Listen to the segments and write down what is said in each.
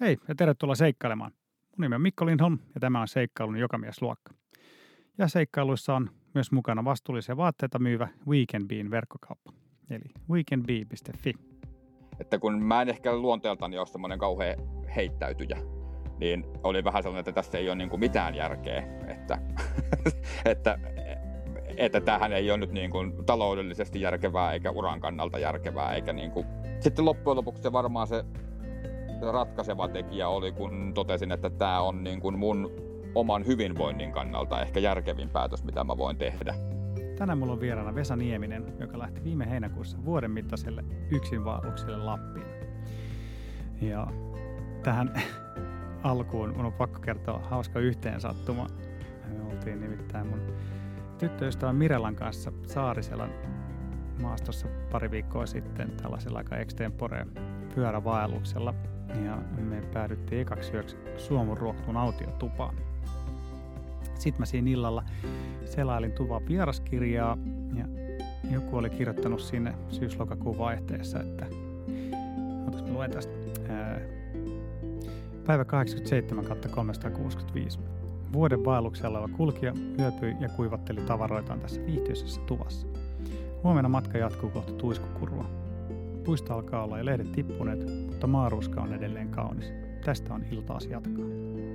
Hei ja tervetuloa seikkailemaan. Mun nimi on Mikko Lindholm ja tämä on seikkailun jokamiesluokka. Ja seikkailuissa on myös mukana vastuullisia vaatteita myyvä Weekendbeen verkkokauppa, eli weekendbee.fi. Että kun mä en ehkä luonteeltani ole semmoinen kauhean heittäytyjä, niin oli vähän sellainen, että tässä ei ole niin kuin mitään järkeä, että, että, että tämähän ei ole nyt niin kuin taloudellisesti järkevää eikä uran kannalta järkevää. Eikä niin kuin... Sitten loppujen lopuksi se varmaan se ratkaiseva tekijä oli, kun totesin, että tämä on niin kuin mun oman hyvinvoinnin kannalta ehkä järkevin päätös, mitä mä voin tehdä. Tänään mulla on vieraana Vesa Nieminen, joka lähti viime heinäkuussa vuoden mittaiselle yksinvaellukselle Lappiin. Ja tähän alkuun mun on pakko kertoa hauska yhteensattuma. Me oltiin nimittäin mun tyttöystävä Mirelan kanssa Saariselän maastossa pari viikkoa sitten tällaisella aika extempore pyörävaelluksella. Ja me päädyttiin ekaksi yöksi Suomun ruoktuun autiotupaan. Sitten mä siinä illalla selailin tuvan vieraskirjaa ja joku oli kirjoittanut sinne syys-lokakuun vaihteessa, että otas mä luen tästä. Ää, päivä 87 365. Vuoden vaelluksella oleva kulkija yöpyi ja kuivatteli tavaroitaan tässä viihtyisessä tuvassa. Huomenna matka jatkuu kohti tuiskukurua. Puista alkaa olla ja lehdet tippuneet, mutta maaruska on edelleen kaunis. Tästä on iltaas jatkaa.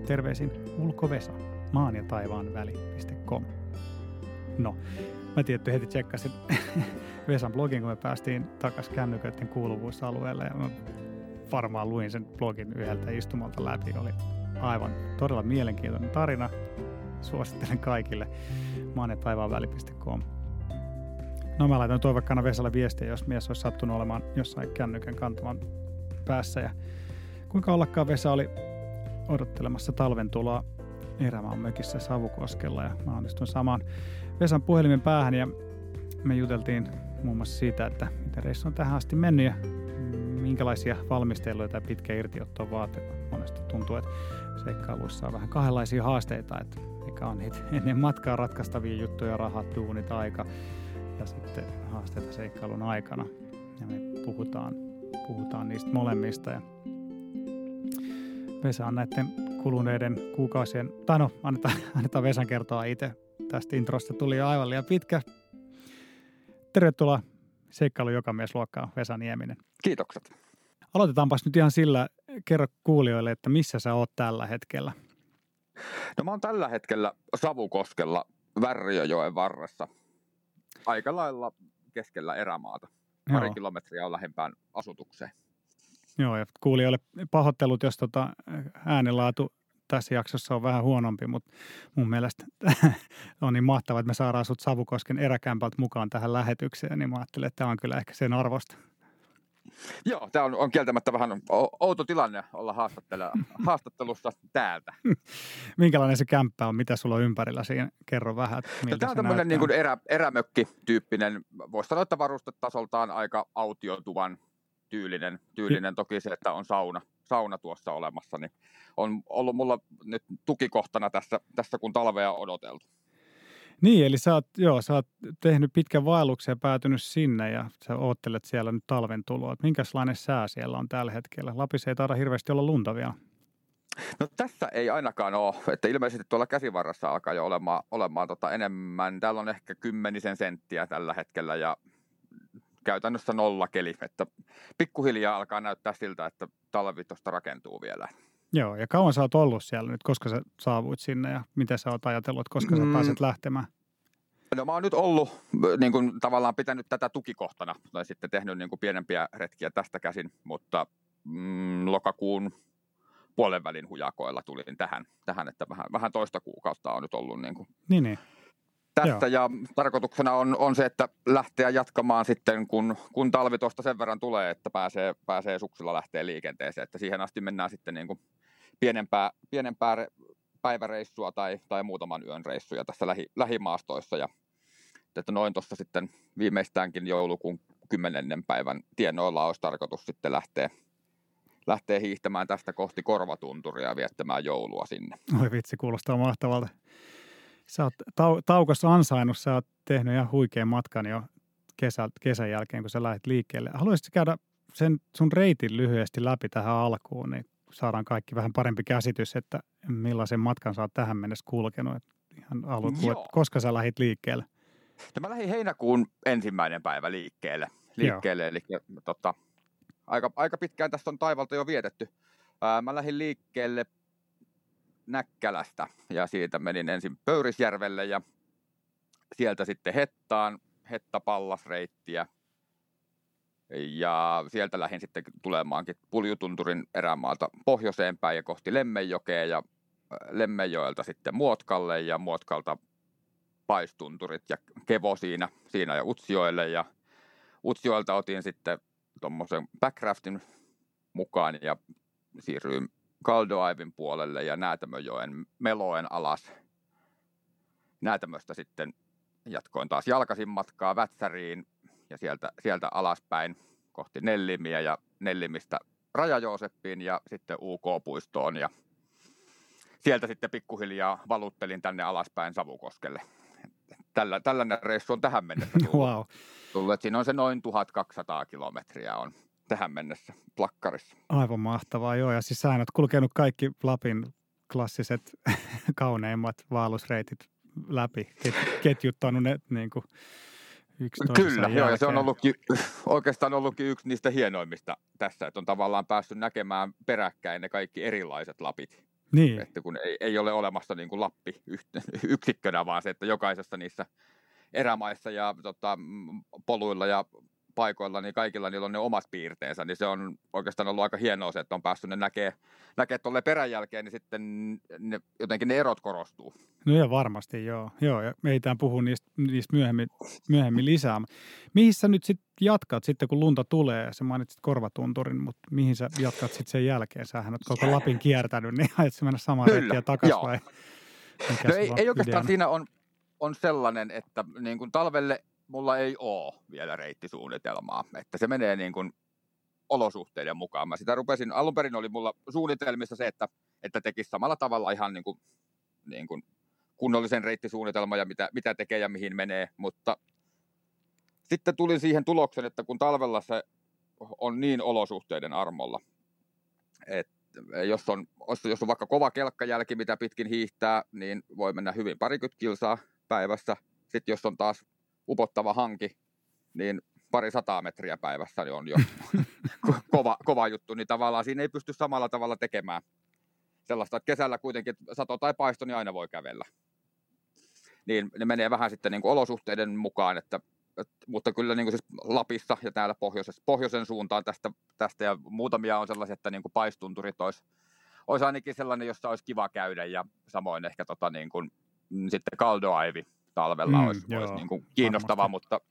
Terveisin Ulko Vesa, maan ja taivaan väli.com. No, mä tietty heti tsekkasin Vesan blogin, kun me päästiin takas kännyköiden kuuluvuusalueelle ja mä varmaan luin sen blogin yhdeltä istumalta läpi. Oli aivan todella mielenkiintoinen tarina. Suosittelen kaikille maan ja taivaan väli.com. No mä laitan toivekkana Vesalle viestiä, jos mies olisi sattunut olemaan jossain kännykän kantavan päässä. Ja kuinka ollakaan Vesa oli odottelemassa talven tuloa erämaan mökissä Savukoskella ja mä onnistuin samaan Vesan puhelimen päähän ja me juteltiin muun muassa siitä, että miten reissu on tähän asti mennyt ja minkälaisia valmisteluja tai pitkä irtiotto vaatii. Monesti tuntuu, että seikkailuissa on vähän kahdenlaisia haasteita, että mikä on niitä ennen matkaa ratkaistavia juttuja, rahat, duunit, aika ja sitten haasteita seikkailun aikana. Ja me puhutaan, puhutaan niistä molemmista. Ja Vesa on näiden kuluneiden kuukausien, tai no, annetaan, annetaan Vesan kertoa itse. Tästä introsta tuli jo aivan liian pitkä. Tervetuloa seikkailu joka mies luokkaa Vesa Nieminen. Kiitokset. Aloitetaanpas nyt ihan sillä, kerro kuulijoille, että missä sä oot tällä hetkellä. No mä oon tällä hetkellä Savukoskella Värriöjoen varressa. Aika lailla keskellä erämaata. Pari Joo. kilometriä on lähempään asutukseen. Joo, ja kuulijoille pahoittelut, jos tota äänenlaatu tässä jaksossa on vähän huonompi, mutta mun mielestä on niin mahtavaa, että me saadaan sut Savukosken eräkämpältä mukaan tähän lähetykseen, niin mä ajattelin, että tämä on kyllä ehkä sen arvosta. Joo, tämä on, on kieltämättä vähän outo tilanne olla haastattelussa täältä. Minkälainen se kämppä on, mitä sulla on ympärillä siinä? Kerro vähän, että No, tämä on tämmöinen niin erä, erämökki-tyyppinen, voisi sanoa, että varustetasoltaan aika autiotuvan tyylinen. Tyylinen toki se, että on sauna, sauna tuossa olemassa, niin on ollut mulla nyt tukikohtana tässä, tässä kun talvea on odoteltu. Niin, eli sä oot, joo, sä oot tehnyt pitkän vaelluksen ja päätynyt sinne ja sä oottelet siellä nyt talven tuloa. Minkälainen sää siellä on tällä hetkellä? Lapissa ei taida hirveästi olla lunta vielä. No tässä ei ainakaan ole, että ilmeisesti tuolla käsivarrassa alkaa jo olemaan, olemaan tota enemmän. Täällä on ehkä kymmenisen senttiä tällä hetkellä ja käytännössä nolla keli, että pikkuhiljaa alkaa näyttää siltä, että talvi tuosta rakentuu vielä. Joo, ja kauan sä oot ollut siellä nyt, koska sä saavuit sinne ja mitä sä oot ajatellut, koska sä Mm. pääset lähtemään? No mä oon nyt ollut niin kuin, tavallaan pitänyt tätä tukikohtana tai sitten tehnyt niin kuin, pienempiä retkiä tästä käsin, mutta mm, lokakuun puolen välin hujakoilla tulin tähän, tähän että vähän, vähän toista kuukautta on nyt ollut niin kuin, Niin, niin. tästä ja tarkoituksena on, on se, että lähteä jatkamaan sitten, kun, kun talvi tuosta sen verran tulee, että pääsee, pääsee suksulla lähteä liikenteeseen, että siihen asti mennään sitten niin kuin pienempää, pienempää re- päiväreissua tai, tai muutaman yön reissuja tässä lähi, lähimaastoissa ja että noin tuossa sitten viimeistäänkin joulukuun kymmenennen päivän tienoilla olisi tarkoitus sitten lähteä, lähteä hiihtämään tästä kohti Korvatunturia ja viettämään joulua sinne. Oi vitsi, kuulostaa mahtavalta. Sä oot tau- taukossa ansainnut, sä oot tehnyt ihan huikean matkan jo kesä, kesän jälkeen, kun sä lähdet liikkeelle. Haluaisitko käydä sen sun reitin lyhyesti läpi tähän alkuun, niin saadaan kaikki vähän parempi käsitys, että millaisen matkan sä oot tähän mennessä kulkenut. Et ihan alkuun, että koska sä lähit liikkeelle? No mä lähdin heinäkuun ensimmäinen päivä liikkeelle. liikkeelle eli tota, aika, aika pitkään tästä on taivalta jo vietetty. Ää, mä lähdin liikkeelle Näkkälästä ja siitä menin ensin Pöyrisjärvelle ja sieltä sitten Hettaan, Hetta-Pallasreittiä. Ja sieltä lähdin sitten tulemaankin Puljutunturin erämaalta pohjoiseen päin ja kohti Lemmenjokea ja Lemmenjoelta sitten Muotkalle ja Muotkalta paistunturit ja Kevo siinä, siinä ja Utsjoelle ja Utsjoelta otin sitten tuommoisen backraftin mukaan ja siirryin Kaldoaivin puolelle ja Näätämöjoen meloen alas. Näätämöstä sitten jatkoin taas jalkasin matkaa Vätsäriin ja sieltä, sieltä alaspäin kohti Nellimiä ja Nellimistä Raja-Jooseppiin ja sitten UK-puistoon ja sieltä sitten pikkuhiljaa valuttelin tänne alaspäin Savukoskelle. Tällä, tällainen reissu on tähän mennessä tullut. Wow. tullut. Siinä on se noin 1200 kilometriä on tähän mennessä plakkarissa. Aivan mahtavaa, joo. Ja siis sä oot kulkenut kaikki Lapin klassiset kauneimmat vaellusreitit läpi, ket, ketjuttanut ne niin kuin yksi Kyllä, joo, ja se on ollutkin, oikeastaan ollutkin yksi niistä hienoimmista tässä, että on tavallaan päässyt näkemään peräkkäin ne kaikki erilaiset lapit. Niin. Että kun ei, ei ole olemassa niin kuin Lappi yksikkönä, vaan se, että jokaisessa niissä erämaissa ja tota, poluilla ja paikoilla, niin kaikilla niillä on ne omat piirteensä, niin se on oikeastaan ollut aika hienoa se, että on päässyt ne näkee, näkee tuolle perän jälkeen, niin sitten ne, jotenkin ne erot korostuu. No ja varmasti, joo. joo ja me ei puhu niistä, niistä myöhemmin, myöhemmin lisää. Mihin sä nyt sitten jatkat sitten, kun lunta tulee? Sä mainitsit korvatunturin, mutta mihin sä jatkat sitten sen jälkeen? Sähän oot koko Lapin kiertänyt, niin ajatko mennä samaan reittiä takaisin vai? No ei, ei oikeastaan siinä on, on sellainen, että niin kuin talvelle mulla ei ole vielä reittisuunnitelmaa, että se menee niin kuin olosuhteiden mukaan. Mä sitä rupesin, alun perin oli mulla suunnitelmissa se, että, että tekisi samalla tavalla ihan niin kuin, niin kuin kunnollisen reittisuunnitelman ja mitä, mitä tekee ja mihin menee, mutta sitten tulin siihen tuloksen, että kun talvella se on niin olosuhteiden armolla, että jos on, jos on vaikka kova kelkkajälki, mitä pitkin hiihtää, niin voi mennä hyvin parikymmentä kilsaa päivässä. Sitten jos on taas upottava hanki, niin pari sataa metriä päivässä niin on jo kova, kova juttu, niin tavallaan siinä ei pysty samalla tavalla tekemään sellaista, että kesällä kuitenkin sato tai paisto, niin aina voi kävellä. Niin ne menee vähän sitten niin kuin olosuhteiden mukaan, että, että, mutta kyllä niin kuin siis Lapissa ja täällä pohjoisessa, pohjoisen suuntaan tästä, tästä ja muutamia on sellaisia, että niin kuin paistunturit olisi, olisi ainakin sellainen, jossa olisi kiva käydä ja samoin ehkä tota niin kuin, mm, sitten kaldoaivi talvella mm, olisi, joo, olisi niin kuin kiinnostava, mutta,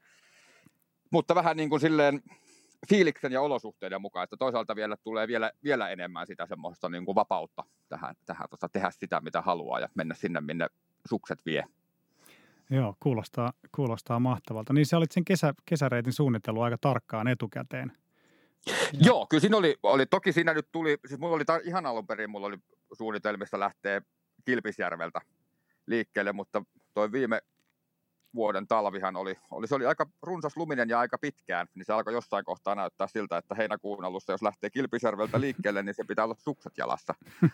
mutta vähän niin kuin silleen fiiliksen ja olosuhteiden mukaan, että toisaalta vielä tulee vielä, vielä enemmän sitä semmoista niin kuin vapautta tähän, tähän tota, tehdä sitä, mitä haluaa ja mennä sinne, minne sukset vie. Joo, kuulostaa, kuulostaa mahtavalta. Niin sä olit sen kesä, kesäreitin suunnittelu aika tarkkaan etukäteen. Ja. Joo, kyllä siinä oli, oli, toki siinä nyt tuli, siis mulla oli tar- ihan alun perin, mulla oli suunnitelmista lähteä Kilpisjärveltä liikkeelle, mutta toi viime vuoden talvihan oli, oli, se oli aika runsas luminen ja aika pitkään, niin se alkoi jossain kohtaa näyttää siltä, että heinäkuun alussa, jos lähtee Kilpisjärveltä liikkeelle, niin se pitää olla sukset jalassa.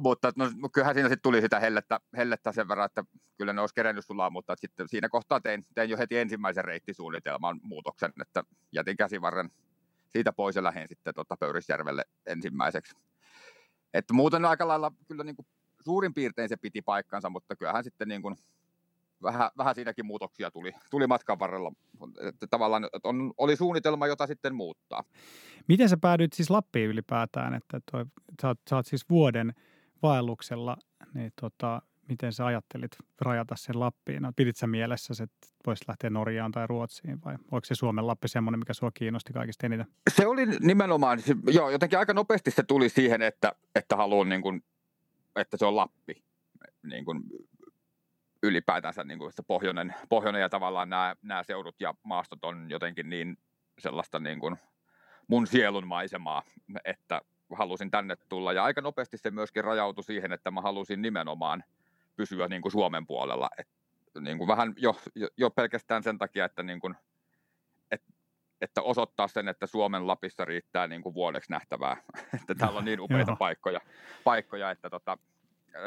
mutta no, kyllähän siinä sitten tuli sitä hellettä, hellettä sen verran, että kyllä ne olisi kerennyt sulaa, mutta sitten siinä kohtaa tein, tein jo heti ensimmäisen reittisuunnitelman muutoksen, että jätin käsivarren siitä pois ja lähdin sitten tota Pöyrisjärvelle ensimmäiseksi. Että muuten aika lailla kyllä niin kuin suurin piirtein se piti paikkansa, mutta kyllähän sitten niin kuin vähän, vähän siinäkin muutoksia tuli, tuli matkan varrella. Että tavallaan että on, oli suunnitelma, jota sitten muuttaa. Miten sä päädyit siis Lappiin ylipäätään? Että toi, sä, oot, sä oot siis vuoden vaelluksella, niin tota, miten sä ajattelit rajata sen Lappiin? No, pidit sä mielessä, että voisi lähteä Norjaan tai Ruotsiin vai oliko se Suomen Lappi semmoinen, mikä sua kiinnosti kaikista eniten? Se oli nimenomaan, joo, jotenkin aika nopeasti se tuli siihen, että, että haluan niin kuin että se on Lappi niin kuin ylipäätänsä niin kuin se pohjoinen, pohjoinen ja tavallaan nämä, nämä seudut ja maastot on jotenkin niin sellaista niin kuin mun sielun maisemaa, että halusin tänne tulla. Ja aika nopeasti se myöskin rajautui siihen, että mä halusin nimenomaan pysyä niin kuin Suomen puolella. Et, niin kuin vähän jo, jo, jo pelkästään sen takia, että, niin kuin, et, että osoittaa sen, että Suomen Lapissa riittää niin kuin vuodeksi nähtävää, että täällä on niin upeita paikkoja, paikkoja, että tota,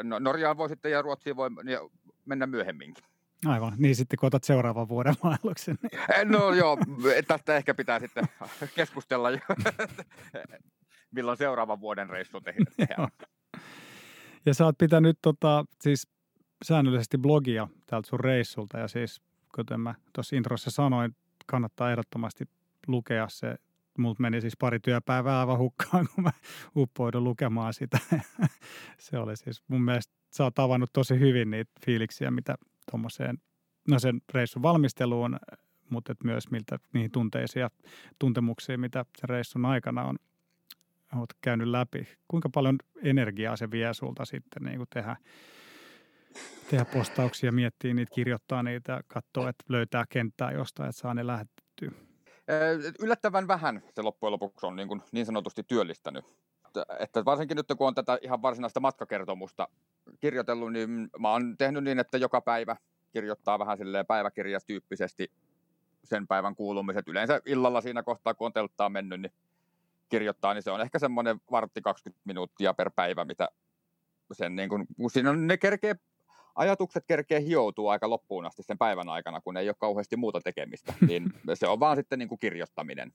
no, Norjaan voi sitten ja Ruotsiin voi mennä myöhemminkin. Aivan, niin sitten kun otat seuraavan vuoden vaelluksen. Niin. Eh, no joo, tästä ehkä pitää sitten keskustella jo, milloin seuraavan vuoden reissu tehdään. Ja sä oot pitänyt tota, siis säännöllisesti blogia täältä sun reissulta ja siis kuten mä tuossa introssa sanoin, kannattaa ehdottomasti lukea se. Multa meni siis pari työpäivää aivan hukkaan, kun mä uppoidun lukemaan sitä. se oli siis mun mielestä, sä oot tavannut tosi hyvin niitä fiiliksiä, mitä tuommoiseen, no sen reissun valmisteluun, mutta et myös miltä niihin tunteisiin ja tuntemuksiin, mitä sen reissun aikana on olet käynyt läpi. Kuinka paljon energiaa se vie sulta sitten niin kuin tehdä, tehdä postauksia, miettiä niitä, kirjoittaa niitä, katsoa, että löytää kenttää jostain, että saa ne lähetettyä? Yllättävän vähän se loppujen lopuksi on niin, kuin niin sanotusti työllistänyt. Että varsinkin nyt kun on tätä ihan varsinaista matkakertomusta kirjoitellut, niin mä oon tehnyt niin, että joka päivä kirjoittaa vähän silleen päiväkirjastyyppisesti sen päivän kuulumiset. Yleensä illalla siinä kohtaa, kun on telttaa mennyt, niin kirjoittaa, niin se on ehkä semmoinen vartti 20 minuuttia per päivä, mitä sen niin kuin, kun siinä on, ne kerkee, ajatukset kerkee hioutua aika loppuun asti sen päivän aikana, kun ei ole kauheasti muuta tekemistä, niin se on vaan sitten niin kuin kirjoittaminen.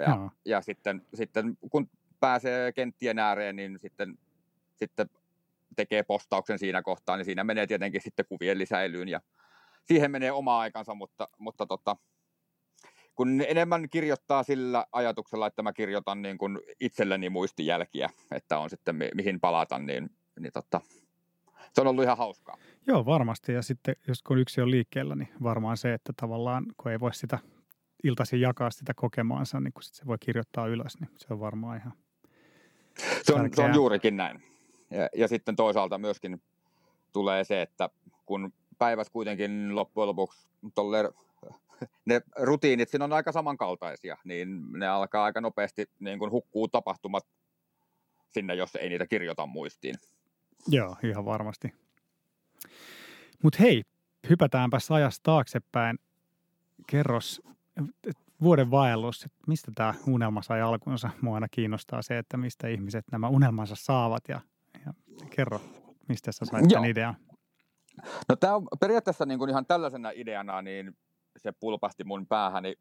Ja, no. ja sitten, sitten kun pääsee kenttien ääreen, niin sitten, sitten tekee postauksen siinä kohtaa, niin siinä menee tietenkin sitten kuvien lisäilyyn ja siihen menee oma aikansa, mutta, mutta tota, kun enemmän kirjoittaa sillä ajatuksella, että mä kirjoitan niin kuin itselleni muistijälkiä, että on sitten mi- mihin palata, niin, niin totta, se on ollut ihan hauskaa. Joo, varmasti. Ja sitten jos kun yksi on liikkeellä, niin varmaan se, että tavallaan kun ei voi sitä iltaisin jakaa sitä kokemaansa, niin kun sit se voi kirjoittaa ylös, niin se on varmaan ihan se on, se on juurikin näin. Ja, ja sitten toisaalta myöskin tulee se, että kun päivät kuitenkin loppujen lopuksi tolle ne rutiinit siinä on aika samankaltaisia, niin ne alkaa aika nopeasti niin kuin hukkuu tapahtumat sinne, jos ei niitä kirjoita muistiin. Joo, ihan varmasti. Mutta hei, hypätäänpäs ajasta taaksepäin. Kerros vuoden vaellus, että mistä tämä unelma sai alkunsa. Mua aina kiinnostaa se, että mistä ihmiset nämä unelmansa saavat ja, ja kerro, mistä sä sait tämän idean. No tämä on periaatteessa niin kuin ihan tällaisena ideana, niin se pulpasti mun päähäni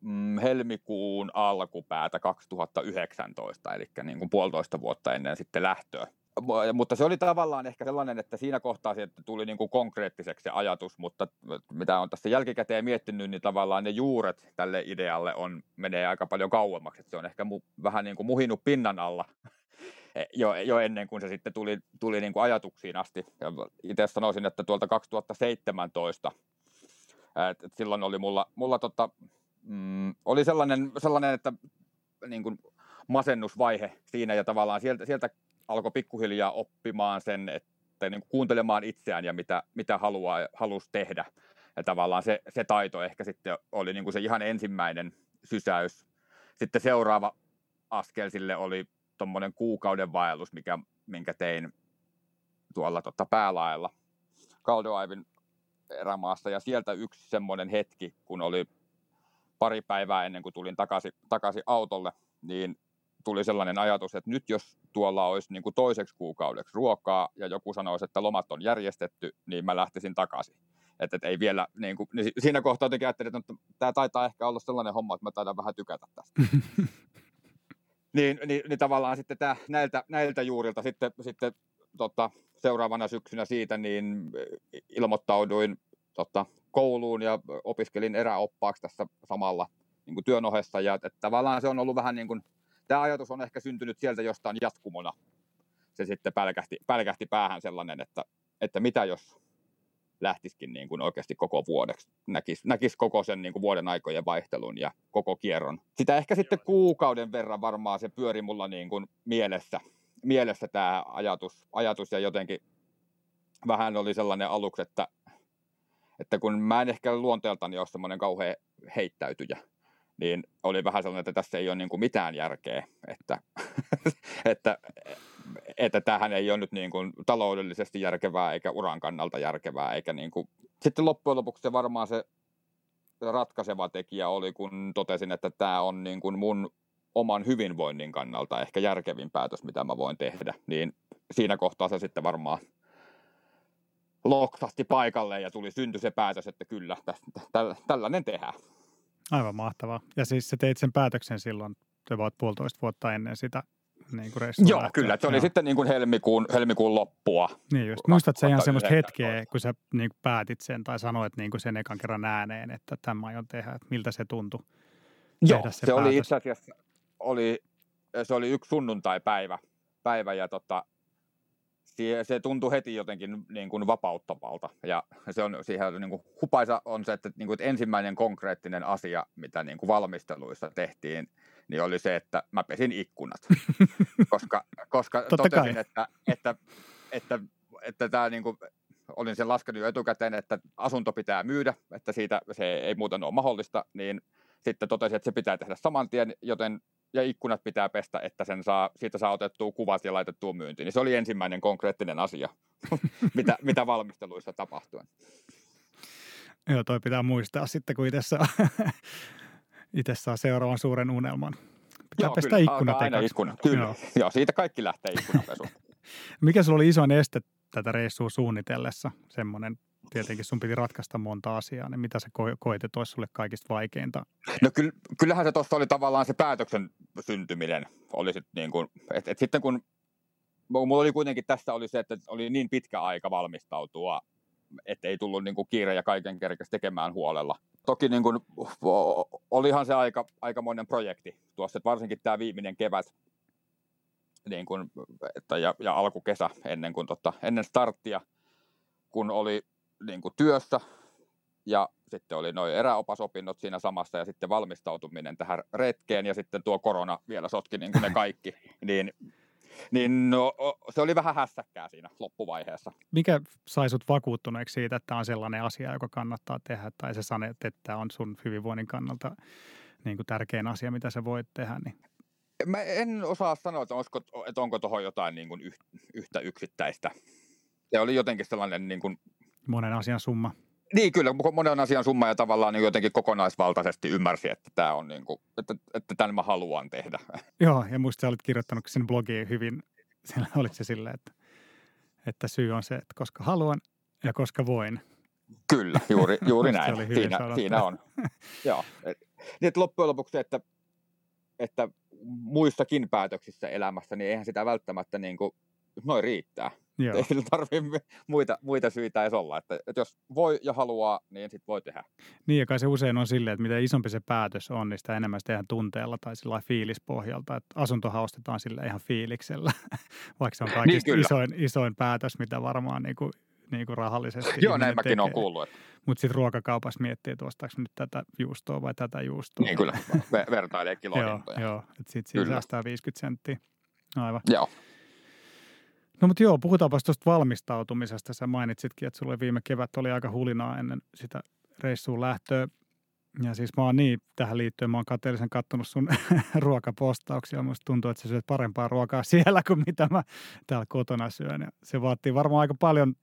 mm, helmikuun alkupäätä 2019, eli niin kuin puolitoista vuotta ennen sitten lähtöä. Mutta se oli tavallaan ehkä sellainen, että siinä kohtaa se tuli niin kuin konkreettiseksi se ajatus, mutta mitä on tässä jälkikäteen miettinyt, niin tavallaan ne juuret tälle idealle on, menee aika paljon kauemmaksi. Että se on ehkä mu, vähän niin kuin muhinut pinnan alla jo, jo ennen kuin se sitten tuli, tuli niin kuin ajatuksiin asti. itse sanoisin, että tuolta 2017 et, et silloin oli mulla, mulla tota, mm, oli sellainen, sellainen että niin kuin masennusvaihe siinä ja tavallaan sieltä, sieltä alkoi pikkuhiljaa oppimaan sen, että niin kuuntelemaan itseään ja mitä, mitä haluaa, halusi tehdä. Ja tavallaan se, se taito ehkä sitten oli niin kuin se ihan ensimmäinen sysäys. Sitten seuraava askel sille oli tuommoinen kuukauden vaellus, mikä, minkä tein tuolla tota päälaella Kaldoaivin erämaassa ja sieltä yksi semmoinen hetki, kun oli pari päivää ennen kuin tulin takaisin, takaisin autolle, niin tuli sellainen ajatus, että nyt jos tuolla olisi niin kuin toiseksi kuukaudeksi ruokaa ja joku sanoisi, että lomat on järjestetty, niin mä lähtisin takaisin. Että et ei vielä, niin kuin, niin siinä kohtaa jotenkin ajattelin, että tämä taitaa ehkä olla sellainen homma, että mä taidan vähän tykätä tästä. niin, niin, niin, tavallaan sitten tämä, näiltä, näiltä juurilta sitten, sitten tota, seuraavana syksynä siitä niin ilmoittauduin tota, kouluun ja opiskelin eräoppaaksi tässä samalla niin kuin työn ohessa. Ja että tavallaan se on ollut vähän niin kuin, tämä ajatus on ehkä syntynyt sieltä jostain jatkumona. Se sitten pälkähti, pälkähti päähän sellainen, että, että mitä jos lähtisikin niin kuin oikeasti koko vuodeksi, näkisi, näkisi koko sen niin kuin vuoden aikojen vaihtelun ja koko kierron. Sitä ehkä sitten kuukauden verran varmaan se pyöri mulla niin kuin mielessä, mielessä tämä ajatus, ajatus ja jotenkin vähän oli sellainen aluksi, että, että kun mä en ehkä luonteeltani ole semmoinen kauhean heittäytyjä, niin oli vähän sellainen, että tässä ei ole niin kuin mitään järkeä, että, että, että tämähän ei ole nyt niin kuin taloudellisesti järkevää eikä uran kannalta järkevää, eikä niin kuin... sitten loppujen lopuksi se varmaan se ratkaiseva tekijä oli, kun totesin, että tämä on niin kuin mun oman hyvinvoinnin kannalta ehkä järkevin päätös, mitä mä voin tehdä, niin siinä kohtaa se sitten varmaan loksasti paikalle ja tuli synty se päätös, että kyllä, tä, tällainen tehdään. Aivan mahtavaa. Ja siis sä teit sen päätöksen silloin, te vaat puolitoista vuotta ennen sitä niin kuin Joo, lähtöä. kyllä. Se oli Joo. sitten niin kuin helmikuun, helmikuun loppua. Niin just. Muistatko sä ihan semmoista hetkeä, kun sä niin kuin päätit sen tai sanoit niin kuin sen ekan kerran ääneen, että tämä aion tehdä, että miltä se tuntui? Joo, se, se oli itse asiassa, oli, se oli yksi sunnuntai-päivä päivä, ja tota, se, se tuntui heti jotenkin niin kuin vapauttavalta. Ja se on, siihen niin kuin hupaisa on se, että, niin kuin, että ensimmäinen konkreettinen asia, mitä niin kuin valmisteluissa tehtiin, niin oli se, että mä pesin ikkunat. koska koska totesin, että, että, että, että tämä niin kuin, olin sen laskenut jo etukäteen, että asunto pitää myydä, että siitä se ei muuten ole mahdollista, niin sitten totesin, että se pitää tehdä saman tien, joten ja ikkunat pitää pestä, että sen saa, siitä saa otettua kuvat ja laitettua myyntiin. Niin se oli ensimmäinen konkreettinen asia, mitä, mitä valmisteluissa tapahtui. Joo, toi pitää muistaa sitten, kun itse saa, itse saa seuraavan suuren unelman. Pitää Joo, pestä kyllä, ikkunat aina ikkuna. Kyllä. Joo. Joo, siitä kaikki lähtee ikkunapesuun. Mikä sulla oli isoin este tätä reissua suunnitellessa? Semmoinen tietenkin sun piti ratkaista monta asiaa, niin mitä ko- koet, että olisi sulle kaikista vaikeinta? No kyllähän se tuossa oli tavallaan se päätöksen syntyminen. Oli sit niin kuin, et, et sitten kun mulla oli kuitenkin tässä oli se, että oli niin pitkä aika valmistautua, että ei tullut niin kuin kiire ja kaiken kerkes tekemään huolella. Toki niin kuin, olihan se aika, aikamoinen projekti tuossa, että varsinkin tämä viimeinen kevät niin kuin, että, ja, ja alkukesä ennen, kuin, tota, ennen starttia, kun oli niin kuin työssä ja sitten oli noin eräopasopinnot siinä samassa ja sitten valmistautuminen tähän retkeen ja sitten tuo korona vielä sotki niin kuin ne kaikki, niin, niin no, se oli vähän hässäkkää siinä loppuvaiheessa. Mikä sai sut vakuuttuneeksi siitä, että tämä on sellainen asia, joka kannattaa tehdä tai se sanet, että tämä on sun hyvinvoinnin kannalta niin kuin tärkein asia, mitä sä voit tehdä? Niin. Mä en osaa sanoa, että, olisiko, että onko tuohon jotain niin kuin yhtä yksittäistä. Se oli jotenkin sellainen niin kuin Monen asian summa. Niin, kyllä, monen asian summa ja tavallaan niin jotenkin kokonaisvaltaisesti ymmärsi, että tämä on niin kuin, että, että tämän mä haluan tehdä. Joo, ja muista olit kirjoittanut sen blogiin hyvin, siellä olit se silleen, että, että syy on se, että koska haluan ja koska voin. Kyllä, juuri, juuri näin. siinä, siinä on. Joo. Niin, että loppujen lopuksi, että, että muissakin päätöksissä elämässä, niin eihän sitä välttämättä niin kuin, noin riittää. Joo. Ei sillä tarvitse muita, muita syitä edes olla. Että, että jos voi ja haluaa, niin sitten voi tehdä. Niin, ja kai se usein on silleen, että mitä isompi se päätös on, niin sitä enemmän sitä tehdään tunteella tai sillä fiilispohjalta. Että asuntohan ostetaan sille ihan fiiliksellä, vaikka se on niin, kaikista niin, isoin, isoin päätös, mitä varmaan niin kuin, niin kuin rahallisesti Joo, näin mäkin olen kuullut. Että... Mutta sitten ruokakaupassa miettii, että ostaako nyt tätä juustoa vai tätä juustoa. Niin kyllä, vertailee kilohintoja. joo, joo, että sitten siinä säästää 50 senttiä. Aivan. Joo. No mutta joo, puhutaanpa tuosta valmistautumisesta. Sä mainitsitkin, että sulle viime kevät oli aika hulinaa ennen sitä reissuun lähtöä. Ja siis mä oon niin tähän liittyen, mä oon kateellisen kattonut sun ruokapostauksia. Musta tuntuu, että sä syöt parempaa ruokaa siellä kuin mitä mä täällä kotona syön. Ja se vaatii varmaan aika paljon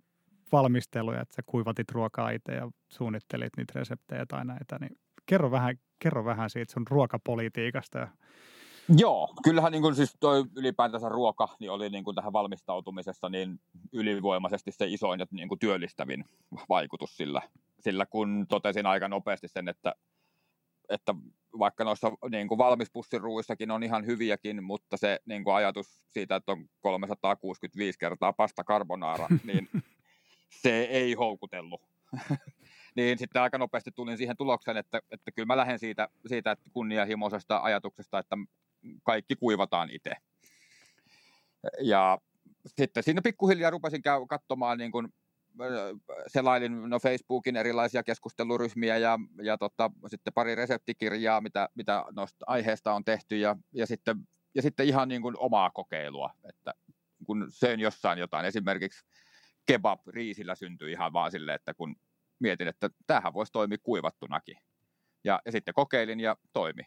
valmisteluja, että sä kuivatit ruokaa itse ja suunnittelit niitä reseptejä tai näitä. Niin kerro vähän, kerro vähän siitä sun ruokapolitiikasta ja Joo, kyllähän niin kuin siis toi ylipäätänsä ruoka niin oli niin kuin tähän valmistautumisessa niin ylivoimaisesti se isoin ja niin kuin työllistävin vaikutus sillä, sillä kun totesin aika nopeasti sen, että, että vaikka noissa niin kuin valmispussiruissakin on ihan hyviäkin, mutta se niin kuin ajatus siitä, että on 365 kertaa pasta carbonara, niin se ei houkutellut. niin sitten aika nopeasti tulin siihen tulokseen, että, että kyllä mä lähden siitä, siitä että kunnianhimoisesta ajatuksesta, että kaikki kuivataan itse. Ja sitten siinä pikkuhiljaa rupesin käy, katsomaan niin kuin, selailin no Facebookin erilaisia keskusteluryhmiä ja, ja tota, sitten pari reseptikirjaa, mitä, mitä noista aiheesta on tehty ja, ja, sitten, ja sitten ihan niin kuin omaa kokeilua, että kun söin jossain jotain, esimerkiksi kebab riisillä syntyi ihan vaan silleen, että kun mietin, että tämähän voisi toimia kuivattunakin. Ja, ja sitten kokeilin ja toimi.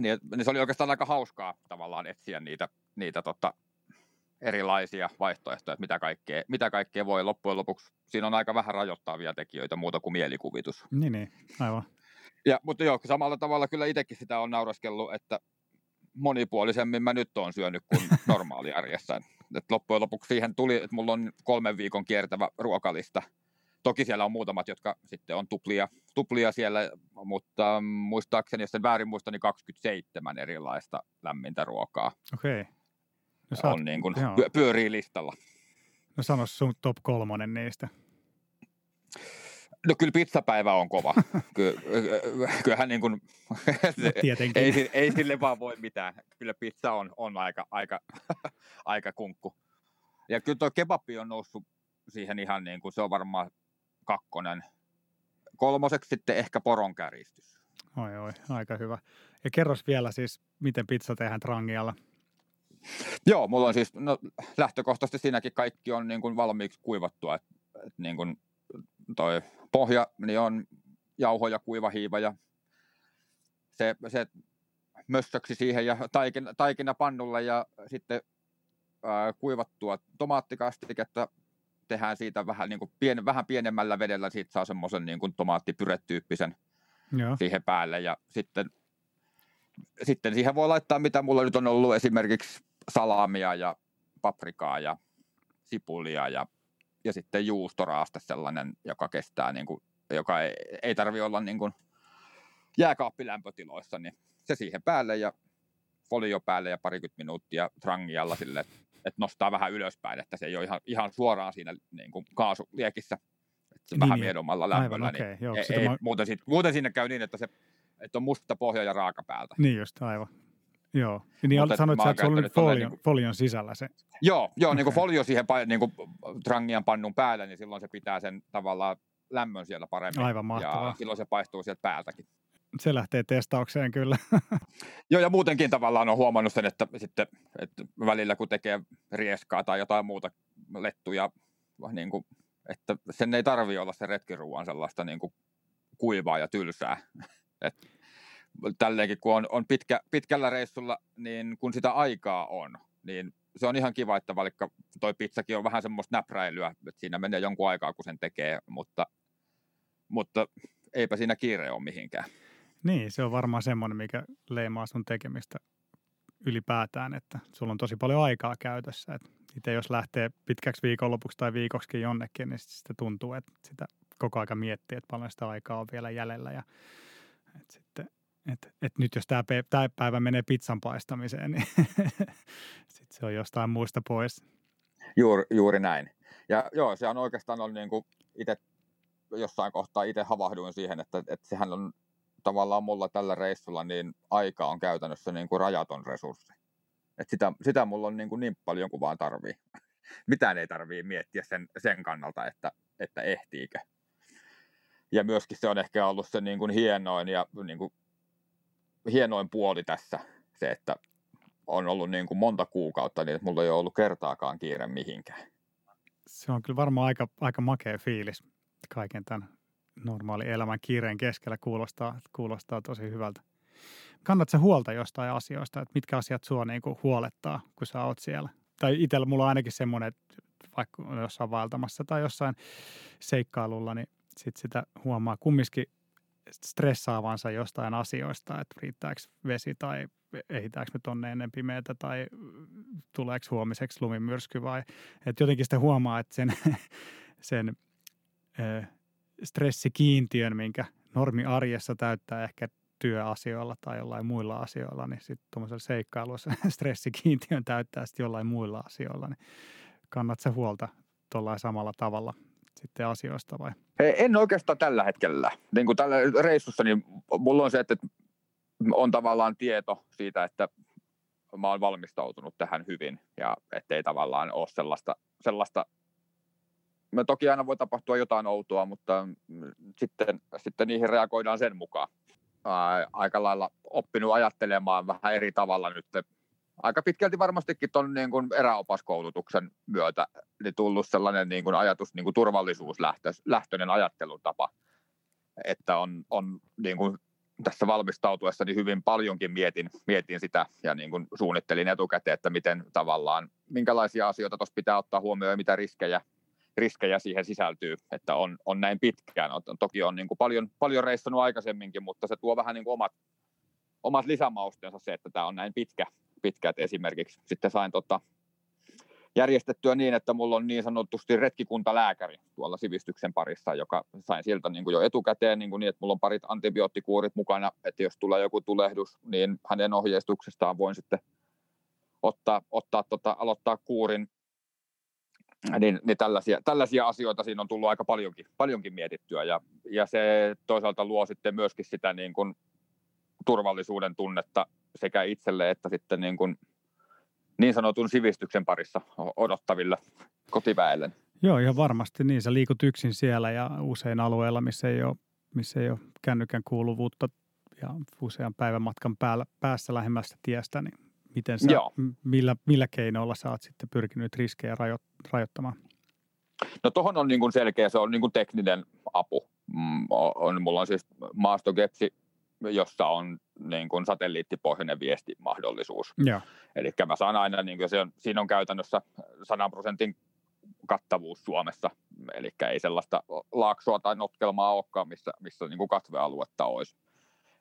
Niin, niin se oli oikeastaan aika hauskaa tavallaan etsiä niitä, niitä tota, erilaisia vaihtoehtoja, että mitä kaikkea, mitä kaikkea voi loppujen lopuksi. Siinä on aika vähän rajoittavia tekijöitä muuta kuin mielikuvitus. Niin, niin, aivan. Ja, mutta joo, samalla tavalla kyllä itsekin sitä on nauraskellut, että monipuolisemmin mä nyt on syönyt kuin normaali arjessa. Et loppujen lopuksi siihen tuli, että mulla on kolmen viikon kiertävä ruokalista. Toki siellä on muutamat, jotka sitten on tuplia, tuplia siellä, mutta muistaakseni, jos sen väärin muista, niin 27 erilaista lämmintä ruokaa. Okei. Okay. No, on oot, niin kuin, pyörii listalla. No sano sun top kolmonen niistä. No kyllä pizzapäivä on kova. Ky, kyllähän niin kuin, no, ei, ei sille vaan voi mitään. Kyllä pizza on, on aika, aika, aika kunkku. Ja kyllä tuo kebabi on noussut siihen ihan niin kuin, se on varmaan kakkonen. Kolmoseksi sitten ehkä poronkäristys. Oi oi, aika hyvä. Ja kerros vielä siis, miten pizza tehdään trangialla. Joo, mulla on siis, no, lähtökohtaisesti siinäkin kaikki on niin kuin valmiiksi kuivattua. Et, et niin kuin toi pohja niin on jauho ja kuiva hiiva ja se, se mössöksi siihen ja taikina, taikina pannulle ja sitten ää, kuivattua tomaattikastiketta tehdään siitä vähän, niin kuin pien, vähän pienemmällä vedellä, siitä saa semmoisen niin kuin tomaattipyretyyppisen Joo. siihen päälle ja sitten, sitten siihen voi laittaa mitä mulla nyt on ollut esimerkiksi salamia ja paprikaa ja sipulia ja ja sitten juustoraaste sellainen, joka kestää, niin kuin, joka ei, ei tarvi olla niin kuin jääkaappilämpötiloissa, niin se siihen päälle ja folio päälle ja parikymmentä minuuttia trangialla sille, että nostaa vähän ylöspäin, että se ei ole ihan, ihan suoraan siinä niin kuin kaasuliekissä, että se niin, vähän niin. miedommalla lämpöllä, aivan, niin okay, joo, ei, ei, mä... muuten, siitä, muuten siinä käy niin, että se että on musta pohja ja raaka päältä. Niin just, aivan. Joo, niin Mutta sanoit että se oli folion, niin folion sisällä se. Joo, joo okay. niin kuin folio siihen niin kuin trangian pannun päälle, niin silloin se pitää sen tavallaan lämmön siellä paremmin. Aivan mahtavaa. Ja silloin se paistuu sieltä päältäkin. Se lähtee testaukseen kyllä. joo, ja muutenkin tavallaan on huomannut sen, että, sitten, että välillä kun tekee rieskaa tai jotain muuta lettuja, niin kuin, että sen ei tarvi olla se retkiruuan sellaista niin kuin kuivaa ja tylsää. että tälleenkin, kun on, on pitkä, pitkällä reissulla, niin kun sitä aikaa on, niin se on ihan kiva, että vaikka toi pizzakin on vähän semmoista näpräilyä, että siinä menee jonkun aikaa, kun sen tekee, mutta, mutta eipä siinä kiire ole mihinkään. Niin, se on varmaan semmoinen, mikä leimaa sun tekemistä ylipäätään, että sulla on tosi paljon aikaa käytössä. Että itse jos lähtee pitkäksi viikonlopuksi tai viikoksi jonnekin, niin sitten tuntuu, että sitä koko aika miettii, että paljon sitä aikaa on vielä jäljellä. Ja, että sitten et, et nyt jos tämä päivä menee pizzan paistamiseen, niin sitten se on jostain muista pois. Juuri, juuri näin. Ja joo, se on oikeastaan on niin kuin itse jossain kohtaa itse havahduin siihen, että, että sehän on tavallaan mulla tällä reissulla, niin aika on käytännössä niin kuin rajaton resurssi. Et sitä, sitä mulla on niin, kuin niin paljon kuin vaan tarvii. Mitään ei tarvii miettiä sen, sen kannalta, että, että ehtiikö. Ja myöskin se on ehkä ollut se niin kuin hienoin ja niin kuin hienoin puoli tässä se, että on ollut niin kuin monta kuukautta niin, että mulla ei ole ollut kertaakaan kiire mihinkään. Se on kyllä varmaan aika, aika makea fiilis kaiken tämän normaali elämän kiireen keskellä kuulostaa, kuulostaa tosi hyvältä. Kannatko huolta jostain asioista, että mitkä asiat sua niin kuin huolettaa, kun sä oot siellä? Tai itsellä mulla on ainakin semmoinen, että vaikka jossain vaeltamassa tai jossain seikkailulla, niin sit sitä huomaa kumminkin stressaavansa jostain asioista, että riittääkö vesi tai ehitäänkö me tonne ennen pimeätä tai tuleeko huomiseksi lumimyrsky vai, että jotenkin sitä huomaa, että sen, sen stressikiintiön, minkä normi arjessa täyttää ehkä työasioilla tai jollain muilla asioilla, niin sitten tuommoisella seikkailussa stressikiintiön täyttää sitten jollain muilla asioilla, niin kannatko huolta tuollain samalla tavalla – sitten asioista vai? En oikeastaan tällä hetkellä. Niin kuin tällä reissussa, niin mulla on se, että on tavallaan tieto siitä, että mä oon valmistautunut tähän hyvin ja ettei tavallaan ole sellaista, sellaista me toki aina voi tapahtua jotain outoa, mutta sitten, sitten niihin reagoidaan sen mukaan. Aika lailla oppinut ajattelemaan vähän eri tavalla nyt aika pitkälti varmastikin tuon niin kuin eräopaskoulutuksen myötä niin tullut sellainen niin kuin ajatus, niin kuin turvallisuuslähtöinen ajattelutapa, että on, on niin kuin tässä valmistautuessani hyvin paljonkin mietin, mietin sitä ja niin kuin suunnittelin etukäteen, että miten tavallaan, minkälaisia asioita tuossa pitää ottaa huomioon ja mitä riskejä, riskejä siihen sisältyy, että on, on näin pitkään. Toki on niin kuin paljon, paljon reissannut aikaisemminkin, mutta se tuo vähän niin kuin omat, omat lisämausteensa se, että tämä on näin pitkä, pitkä esimerkiksi sitten sain tota, järjestettyä niin, että mulla on niin sanotusti retkikuntalääkäri tuolla sivistyksen parissa, joka sain siltä niin kuin jo etukäteen niin, kuin niin, että mulla on parit antibioottikuurit mukana, että jos tulee joku tulehdus, niin hänen ohjeistuksestaan voin sitten ottaa, ottaa tota, aloittaa kuurin. Niin, niin tällaisia, tällaisia asioita siinä on tullut aika paljonkin, paljonkin mietittyä ja, ja se toisaalta luo sitten myöskin sitä niin kuin turvallisuuden tunnetta sekä itselle että sitten niin kuin niin sanotun sivistyksen parissa odottaville kotiväelle. Joo, ihan varmasti niin. Sä liikut yksin siellä ja usein alueella, missä ei ole, missä ei ole kännykän kuuluvuutta ja usean päivän matkan päällä, päässä lähemmästä tiestä, niin miten sä, Joo. millä, millä keinoilla sä oot sitten pyrkinyt riskejä rajo, rajoittamaan? No tuohon on niin kuin selkeä, se on niin kuin tekninen apu. Mm, on, mulla on siis maastokepsi jossa on niin kuin satelliittipohjainen viestimahdollisuus. Eli mä saan aina, niin kuin se on, siinä on käytännössä 100 prosentin kattavuus Suomessa, eli ei sellaista laaksoa tai notkelmaa olekaan, missä, missä niin kuin katvealuetta olisi.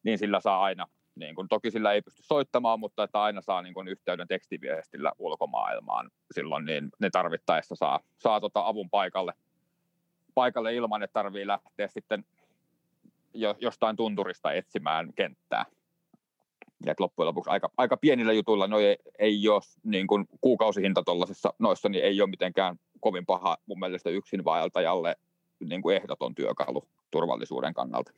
Niin sillä saa aina, niin kuin, toki sillä ei pysty soittamaan, mutta että aina saa niin kuin, yhteyden tekstiviestillä ulkomaailmaan. Silloin niin ne tarvittaessa saa, saa tota avun paikalle, paikalle ilman, että tarvii lähteä sitten jo, jostain tunturista etsimään kenttää. Ja että loppujen lopuksi aika, aika pienillä jutuilla no ei, ei ole niin kuin kuukausihinta tuollaisissa noissa, niin ei ole mitenkään kovin paha mun mielestä yksin vaeltajalle niin kuin ehdoton työkalu turvallisuuden kannalta.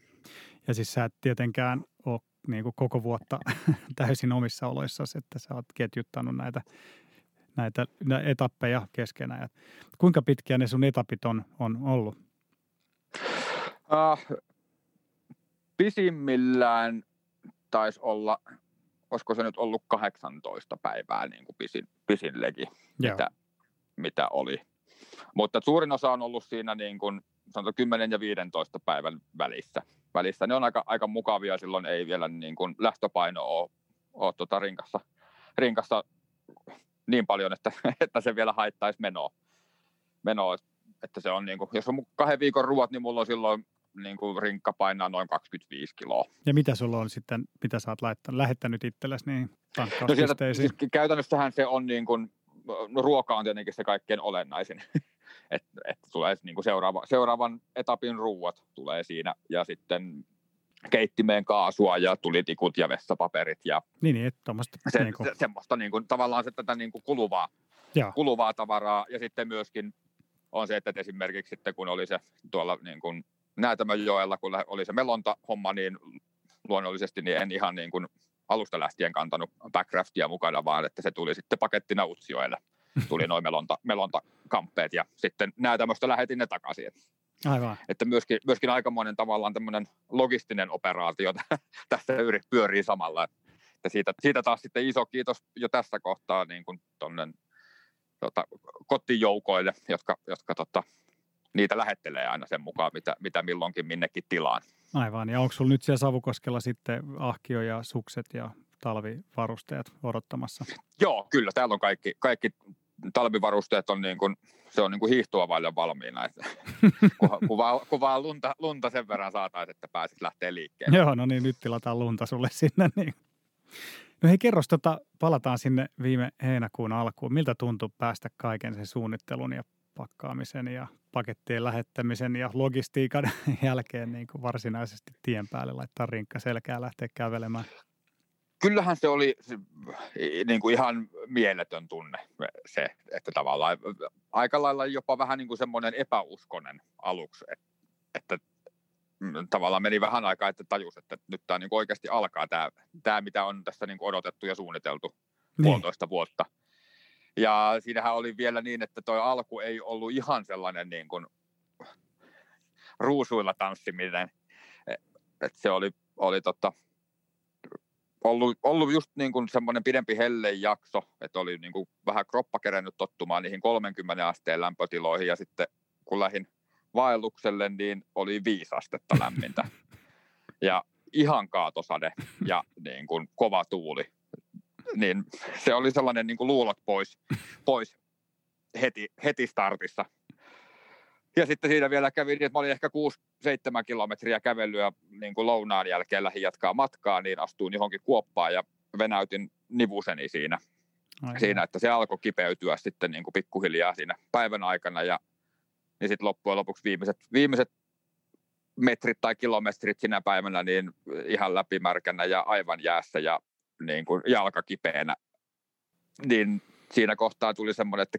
Ja siis sä et tietenkään ole niin kuin koko vuotta täysin omissa oloissa, että sä oot ketjuttanut näitä, näitä etappeja keskenään. Kuinka pitkiä ne sun etapit on, on ollut? Uh, pisimmillään taisi olla, olisiko se nyt ollut 18 päivää niin kuin pisin, pisin legi, mitä, mitä oli. Mutta suurin osa on ollut siinä niin kuin, 10 ja 15 päivän välissä. Välissä. Ne on aika, aika mukavia, silloin ei vielä niin kuin lähtöpaino ole, ole tuota rinkassa, rinkassa niin paljon, että, että se vielä haittaisi menoa. menoa. Että se on niin kuin, jos on kahden viikon ruoat, niin mulla on silloin niin kuin rinkka painaa noin 25 kiloa. Ja mitä sulla on sitten, mitä sä oot laittanut, lähettänyt itsellesi niin no sieltä, siis käytännössähän se on niin kuin, no ruoka on tietenkin se kaikkein olennaisin. että et tulee niin kuin seuraava, seuraavan etapin ruuat tulee siinä ja sitten keittimeen kaasua ja tulitikut ja vessapaperit. Ja niin, niin se, niin kuin... se, semmoista niin kuin, tavallaan se tätä niin kuin kuluvaa, kuluvaa tavaraa ja sitten myöskin on se, että esimerkiksi sitten kun oli se tuolla niin kuin Näätämönjoella, kun oli se melonta-homma, niin luonnollisesti niin en ihan niin kuin alusta lähtien kantanut backcraftia mukana, vaan että se tuli sitten pakettina Utsjoelle. Tuli noin melonta, melonta-kamppeet ja sitten tämmöistä lähetin ne takaisin. Aivan. Että myöskin, myöskin aikamoinen tavallaan tämmöinen logistinen operaatio tässä pyörii samalla. Että siitä, siitä taas sitten iso kiitos jo tässä kohtaa niin kuin tonne, tota, kotijoukoille, jotka, jotka tota, niitä lähettelee aina sen mukaan, mitä, mitä milloinkin minnekin tilaan. Aivan, ja onko sulla nyt siellä Savukoskella sitten ahkio ja sukset ja talvivarusteet odottamassa? Joo, kyllä, täällä on kaikki, kaikki talvivarusteet on niin kuin, se on niin kuin hiihtoa vaille valmiina. Että kun, vaan, kun vaan lunta, lunta sen verran saataisiin, että pääsit lähteä liikkeelle. Joo, no niin, nyt tilataan lunta sulle sinne. Niin. No hei, kerros, tota, palataan sinne viime heinäkuun alkuun. Miltä tuntui päästä kaiken sen suunnittelun ja pakkaamisen ja pakettien lähettämisen ja logistiikan jälkeen niin kuin varsinaisesti tien päälle laittaa rinkka selkää lähteä kävelemään? Kyllähän se oli niin kuin ihan mieletön tunne se, että tavallaan aika lailla jopa vähän niin kuin semmoinen epäuskonen aluksi, että, tavallaan meni vähän aikaa, että tajus, että nyt tämä niin oikeasti alkaa tämä, tämä, mitä on tässä niin odotettu ja suunniteltu niin. puolitoista vuotta – ja siinähän oli vielä niin, että tuo alku ei ollut ihan sellainen niin kuin ruusuilla tanssiminen. että se oli, oli tota, ollut, ollut just niin kuin semmoinen pidempi jakso, että oli niin kuin vähän kroppa kerennyt tottumaan niihin 30 asteen lämpötiloihin ja sitten kun lähdin vaellukselle, niin oli viisi astetta lämmintä. Ja, ihan kaatosade ja niin kuin kova tuuli. Niin se oli sellainen niin kuin luulot pois, pois heti, heti startissa. Ja sitten siinä vielä kävi niin, että mä olin ehkä 6-7 kilometriä kävelyä niin kuin lounaan jälkeen lähin jatkaa matkaa, niin astuin johonkin kuoppaan ja venäytin nivuseni siinä. Aivan. Siinä, että se alkoi kipeytyä sitten niin kuin pikkuhiljaa siinä päivän aikana ja niin sitten loppujen lopuksi viimeiset, viimeiset metrit tai kilometrit sinä päivänä niin ihan läpimärkänä ja aivan jäässä ja niin kuin jalkakipeänä. Niin siinä kohtaa tuli semmoinen, että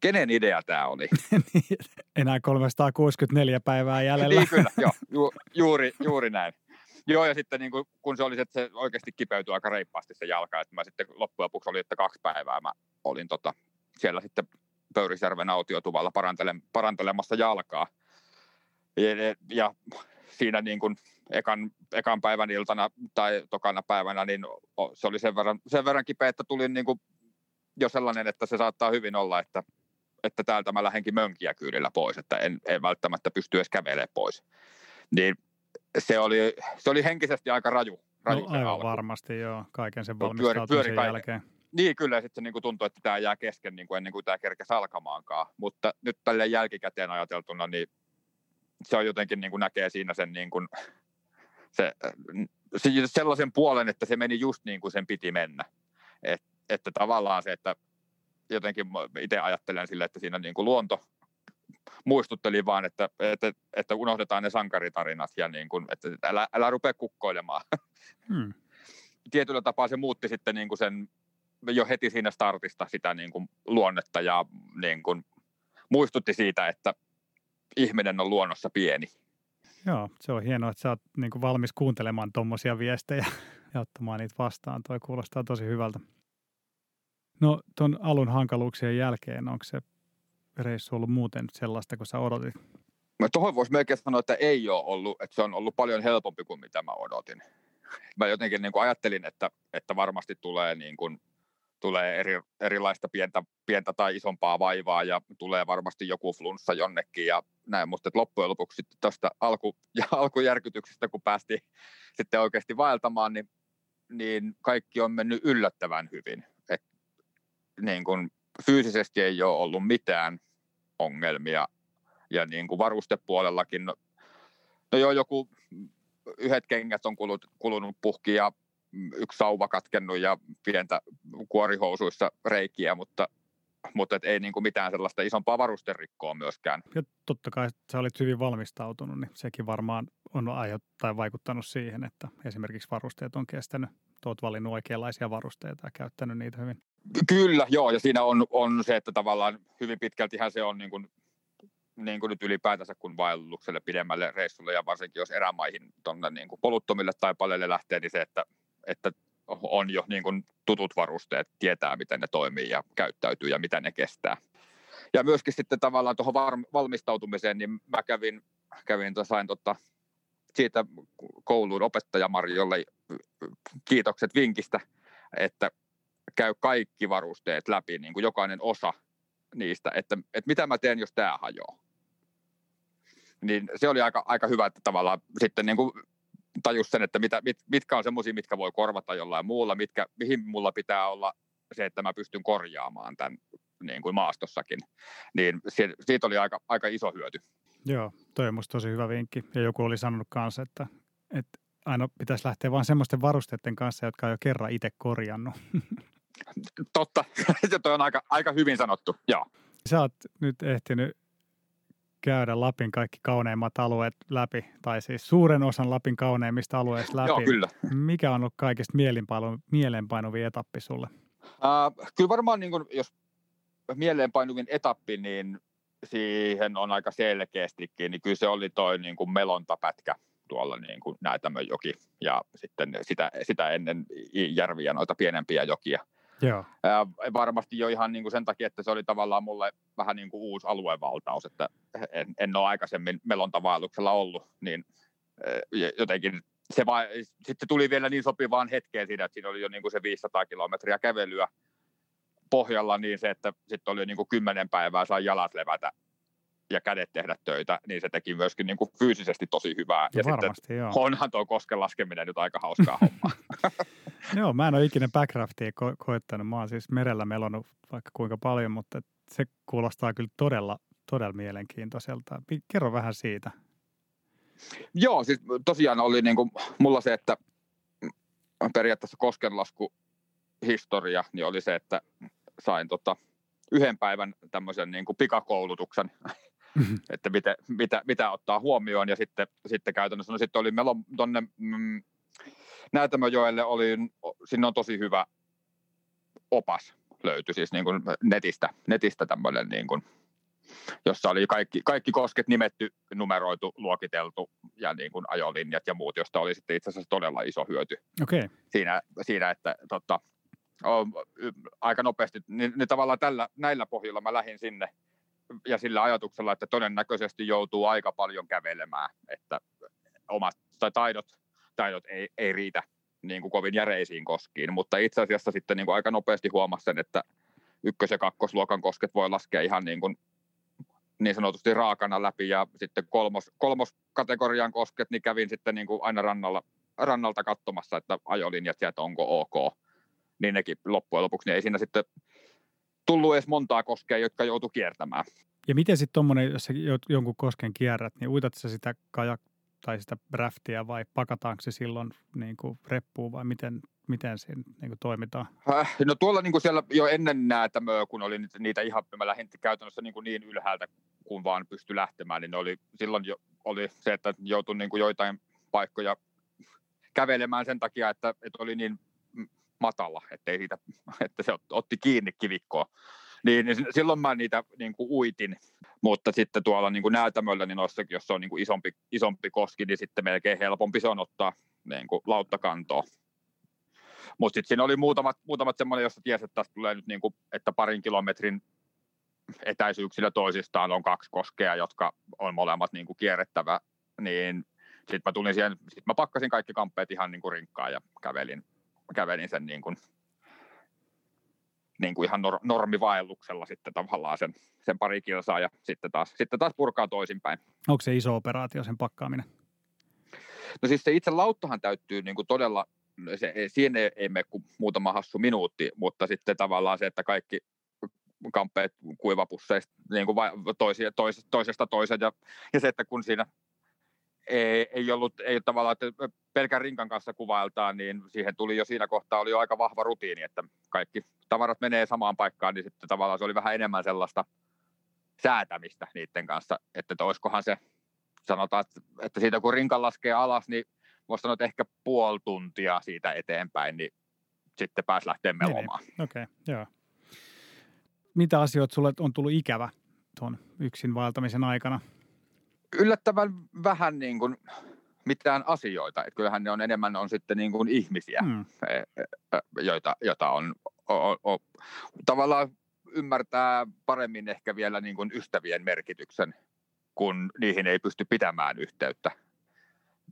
kenen idea tämä oli? Niin, enää 364 päivää jäljellä. niin kyllä, joo, ju, juuri, juuri näin. Joo, ja sitten niin kuin, kun se oli, että se oikeasti kipeytyi aika reippaasti se jalka, että mä sitten loppujen lopuksi oli, että kaksi päivää mä olin tota, siellä sitten Pöyrisjärven autiotuvalla parantele, parantelemassa jalkaa. Ja, ja siinä niin kuin ekan, ekan päivän iltana tai tokana päivänä, niin se oli sen verran, sen verran kipeä, että tuli niin kuin jo sellainen, että se saattaa hyvin olla, että, että täältä mä lähdenkin mönkiä kyydillä pois, että en, en välttämättä pysty edes kävelemään pois. Niin se oli, se oli henkisesti aika raju. raju no, aivan alku. varmasti joo, kaiken sen valmistautumisen pyöri, pyöri jälkeen. Niin kyllä, sitten niin kuin tuntui, että tämä jää kesken niin kuin ennen kuin tämä kerkesi alkamaankaan. Mutta nyt tälle jälkikäteen ajateltuna, niin se on jotenkin niin kuin näkee siinä sen, niin kuin, se, se, sellaisen puolen, että se meni just niin kuin sen piti mennä. Et, että tavallaan se, että jotenkin itse ajattelen sille, että siinä niin kuin luonto muistutteli vaan, että, että, että unohdetaan ne sankaritarinat ja niin kuin, että älä, älä rupea kukkoilemaan. Hmm. Tietyllä tapaa se muutti sitten niin kuin sen jo heti siinä startista sitä niin kuin luonnetta ja niin kuin muistutti siitä, että ihminen on luonnossa pieni. Joo, se on hienoa, että sä oot niin kuin valmis kuuntelemaan tuommoisia viestejä ja ottamaan niitä vastaan. Toi kuulostaa tosi hyvältä. No tuon alun hankaluuksien jälkeen, onko se reissu ollut muuten sellaista kuin sä odotit? Mä tuohon voisi melkein sanoa, että ei ole ollut, että se on ollut paljon helpompi kuin mitä mä odotin. Mä jotenkin niin kuin ajattelin, että, että varmasti tulee, niin kuin, tulee eri, erilaista pientä, pientä tai isompaa vaivaa ja tulee varmasti joku flunssa jonnekin ja näin, mutta loppujen lopuksi tuosta alku, ja alkujärkytyksestä, kun päästiin sitten oikeasti vaeltamaan, niin, niin kaikki on mennyt yllättävän hyvin. Niin kuin, fyysisesti ei ole ollut mitään ongelmia. Ja niin kuin varustepuolellakin, no, no joo, joku yhdet kengät on kulut, kulunut puhki ja yksi sauva katkennut ja pientä kuorihousuissa reikiä, mutta, mutta et ei niin kuin mitään sellaista isompaa varusterikkoa myöskään. Ja totta kai sä olit hyvin valmistautunut, niin sekin varmaan on aiheuttanut vaikuttanut siihen, että esimerkiksi varusteet on kestänyt. Olet valinnut oikeanlaisia varusteita ja käyttänyt niitä hyvin. Kyllä, joo, ja siinä on, on se, että tavallaan hyvin pitkältihän se on niin kuin, niin kuin nyt ylipäätänsä kun vaellukselle pidemmälle reissulle ja varsinkin jos erämaihin tuonne niin kuin poluttomille tai palelle lähtee, niin se, että, että on jo niin kuin tutut varusteet, tietää miten ne toimii ja käyttäytyy ja mitä ne kestää. Ja myöskin sitten tavallaan tuohon valmistautumiseen, niin mä kävin, kävin sain tota, siitä kouluun opettaja Marjolle kiitokset vinkistä, että käy kaikki varusteet läpi, niin kuin jokainen osa niistä, että, että mitä mä teen, jos tämä hajoaa. Niin se oli aika, aika hyvä, että tavallaan sitten niin kuin tajus sen, että mitä, mit, mitkä on semmoisia, mitkä voi korvata jollain muulla, mitkä, mihin mulla pitää olla se, että mä pystyn korjaamaan tämän niin kuin maastossakin. Niin siitä oli aika, aika iso hyöty. Joo, toi on musta tosi hyvä vinkki. Ja joku oli sanonut kanssa, että, että aina pitäisi lähteä vain semmoisten varusteiden kanssa, jotka on jo kerran itse korjannut. Totta, se on aika, aika hyvin sanottu, joo. Sä oot nyt ehtinyt käydä Lapin kaikki kauneimmat alueet läpi, tai siis suuren osan Lapin kauneimmista alueista läpi. Joo, kyllä. Mikä on ollut kaikista mielenpainuvin etappi sulle? Äh, kyllä varmaan, niin kun, jos mieleenpainuvin etappi, niin siihen on aika selkeästikin, niin kyllä se oli toi niin kuin melontapätkä tuolla niin kuin Näätämönjoki ja sitten sitä, sitä ennen järviä noita pienempiä jokia. Joo. Ää, varmasti jo ihan niin kuin sen takia, että se oli tavallaan mulle vähän niin kuin uusi aluevaltaus, että en, en ole aikaisemmin melontavaelluksella ollut, niin jotenkin se va- sitten tuli vielä niin sopivaan hetkeen siinä, että siinä oli jo niin kuin se 500 kilometriä kävelyä pohjalla, niin se, että sitten oli jo niin kuin kymmenen päivää sai jalat levätä ja kädet tehdä töitä, niin se teki myöskin niin kuin fyysisesti tosi hyvää. No ja varmasti, sitten joo. onhan tuo kosken laskeminen nyt aika hauskaa hommaa. Joo, mä en ole ikinä backraftia ko- koettanut. Mä oon siis merellä melonut vaikka kuinka paljon, mutta se kuulostaa kyllä todella, todella mielenkiintoiselta. Kerro vähän siitä. Joo, siis tosiaan oli niin kuin, mulla se, että periaatteessa koskenlasku historia, niin oli se, että sain tota, yhden päivän tämmöisen niin kuin pikakoulutuksen, että mitä, mitä, mitä ottaa huomioon, ja sitten, sitten käytännössä, no sitten oli meillä on tuonne mm, Näytämöjoelle, oli, sinne on tosi hyvä opas löytyi siis niin kuin netistä, netistä tämmöinen niin kuin, jossa oli kaikki, kaikki kosket nimetty, numeroitu, luokiteltu ja niin kuin ajolinjat ja muut, josta oli sitten itse asiassa todella iso hyöty. Okay. siinä, siinä että tota, y- aika nopeasti, niin, niin tavallaan tällä, näillä pohjilla mä lähdin sinne ja sillä ajatuksella, että todennäköisesti joutuu aika paljon kävelemään, että omat tai taidot, taidot ei, ei riitä niin kuin kovin järeisiin koskiin, mutta itse asiassa sitten niin kuin aika nopeasti huomasin että ykkös- ja kakkosluokan kosket voi laskea ihan niin, kuin, niin sanotusti raakana läpi. Ja sitten kolmos, kolmoskategorian kosket, niin kävin sitten niin kuin aina rannalla, rannalta katsomassa, että ajolinjat sieltä onko ok, niin nekin loppujen lopuksi, niin ei siinä sitten tullut edes montaa koskea, jotka joutu kiertämään. Ja miten sitten tuommoinen, jos sä jo- jonkun kosken kierrät, niin uitat sä sitä kajak tai sitä raftia vai pakataanko se silloin niin kuin reppuun vai miten, miten siinä niin kuin toimitaan? Äh, No tuolla niin kuin siellä jo ennen näätämöä, kun oli niitä- niitä ihan, mä lähdin käytännössä niin, kuin niin ylhäältä, kun vaan pystyi lähtemään, niin oli, silloin jo, oli se, että joutui niin kuin joitain paikkoja kävelemään sen takia, että, että oli niin matala, että, ei siitä, että se ot- otti kiinni kivikkoa. Niin, niin silloin mä niitä niin kuin uitin, mutta sitten tuolla niin kuin näytämöllä, niin noissa, jos on niin kuin isompi, isompi koski, niin sitten melkein helpompi se on ottaa niin kuin lauttakantoon. Mutta sitten siinä oli muutamat, muutamat semmoinen, jossa tiesi, että tästä tulee nyt niin kuin, että parin kilometrin etäisyyksillä toisistaan on kaksi koskea, jotka on molemmat niin kuin kierrettävä, niin sitten mä tulin siihen, sit mä pakkasin kaikki kamppeet ihan niin kuin rinkkaan ja kävelin, kävelin sen niin kuin, niin kuin ihan nor, normivaelluksella sitten tavallaan sen, sen pari kilsaa ja sitten taas, sitten taas purkaa toisinpäin. Onko se iso operaatio sen pakkaaminen? No siis se itse lauttahan täyttyy niin kuin todella, se, siinä ei, ei mene kuin muutama hassu minuutti, mutta sitten tavallaan se, että kaikki kamppeet kuivapusseista niin kuin toisia, tois, toisesta toiseen ja, ja se, että kun siinä ei, ei ollut, ei tavallaan, että pelkän rinkan kanssa kuvailtaan, niin siihen tuli jo siinä kohtaa oli jo aika vahva rutiini, että kaikki tavarat menee samaan paikkaan, niin sitten tavallaan se oli vähän enemmän sellaista säätämistä niiden kanssa, että, että olisikohan se, sanotaan, että, että siitä kun rinkan laskee alas, niin voisi sanoa, että ehkä puoli tuntia siitä eteenpäin, niin sitten pääsi lähteä Niin, niin. melomaan. Okei, okay, joo. Mitä asioita sulle on tullut ikävä tuon yksin vaeltamisen aikana? Yllättävän vähän niin kuin mitään asioita, että kyllähän ne on enemmän on sitten niin kuin ihmisiä, Hmm. e- e- joita, joita on, o, o, tavallaan ymmärtää paremmin ehkä vielä niin kuin ystävien merkityksen, kun niihin ei pysty pitämään yhteyttä.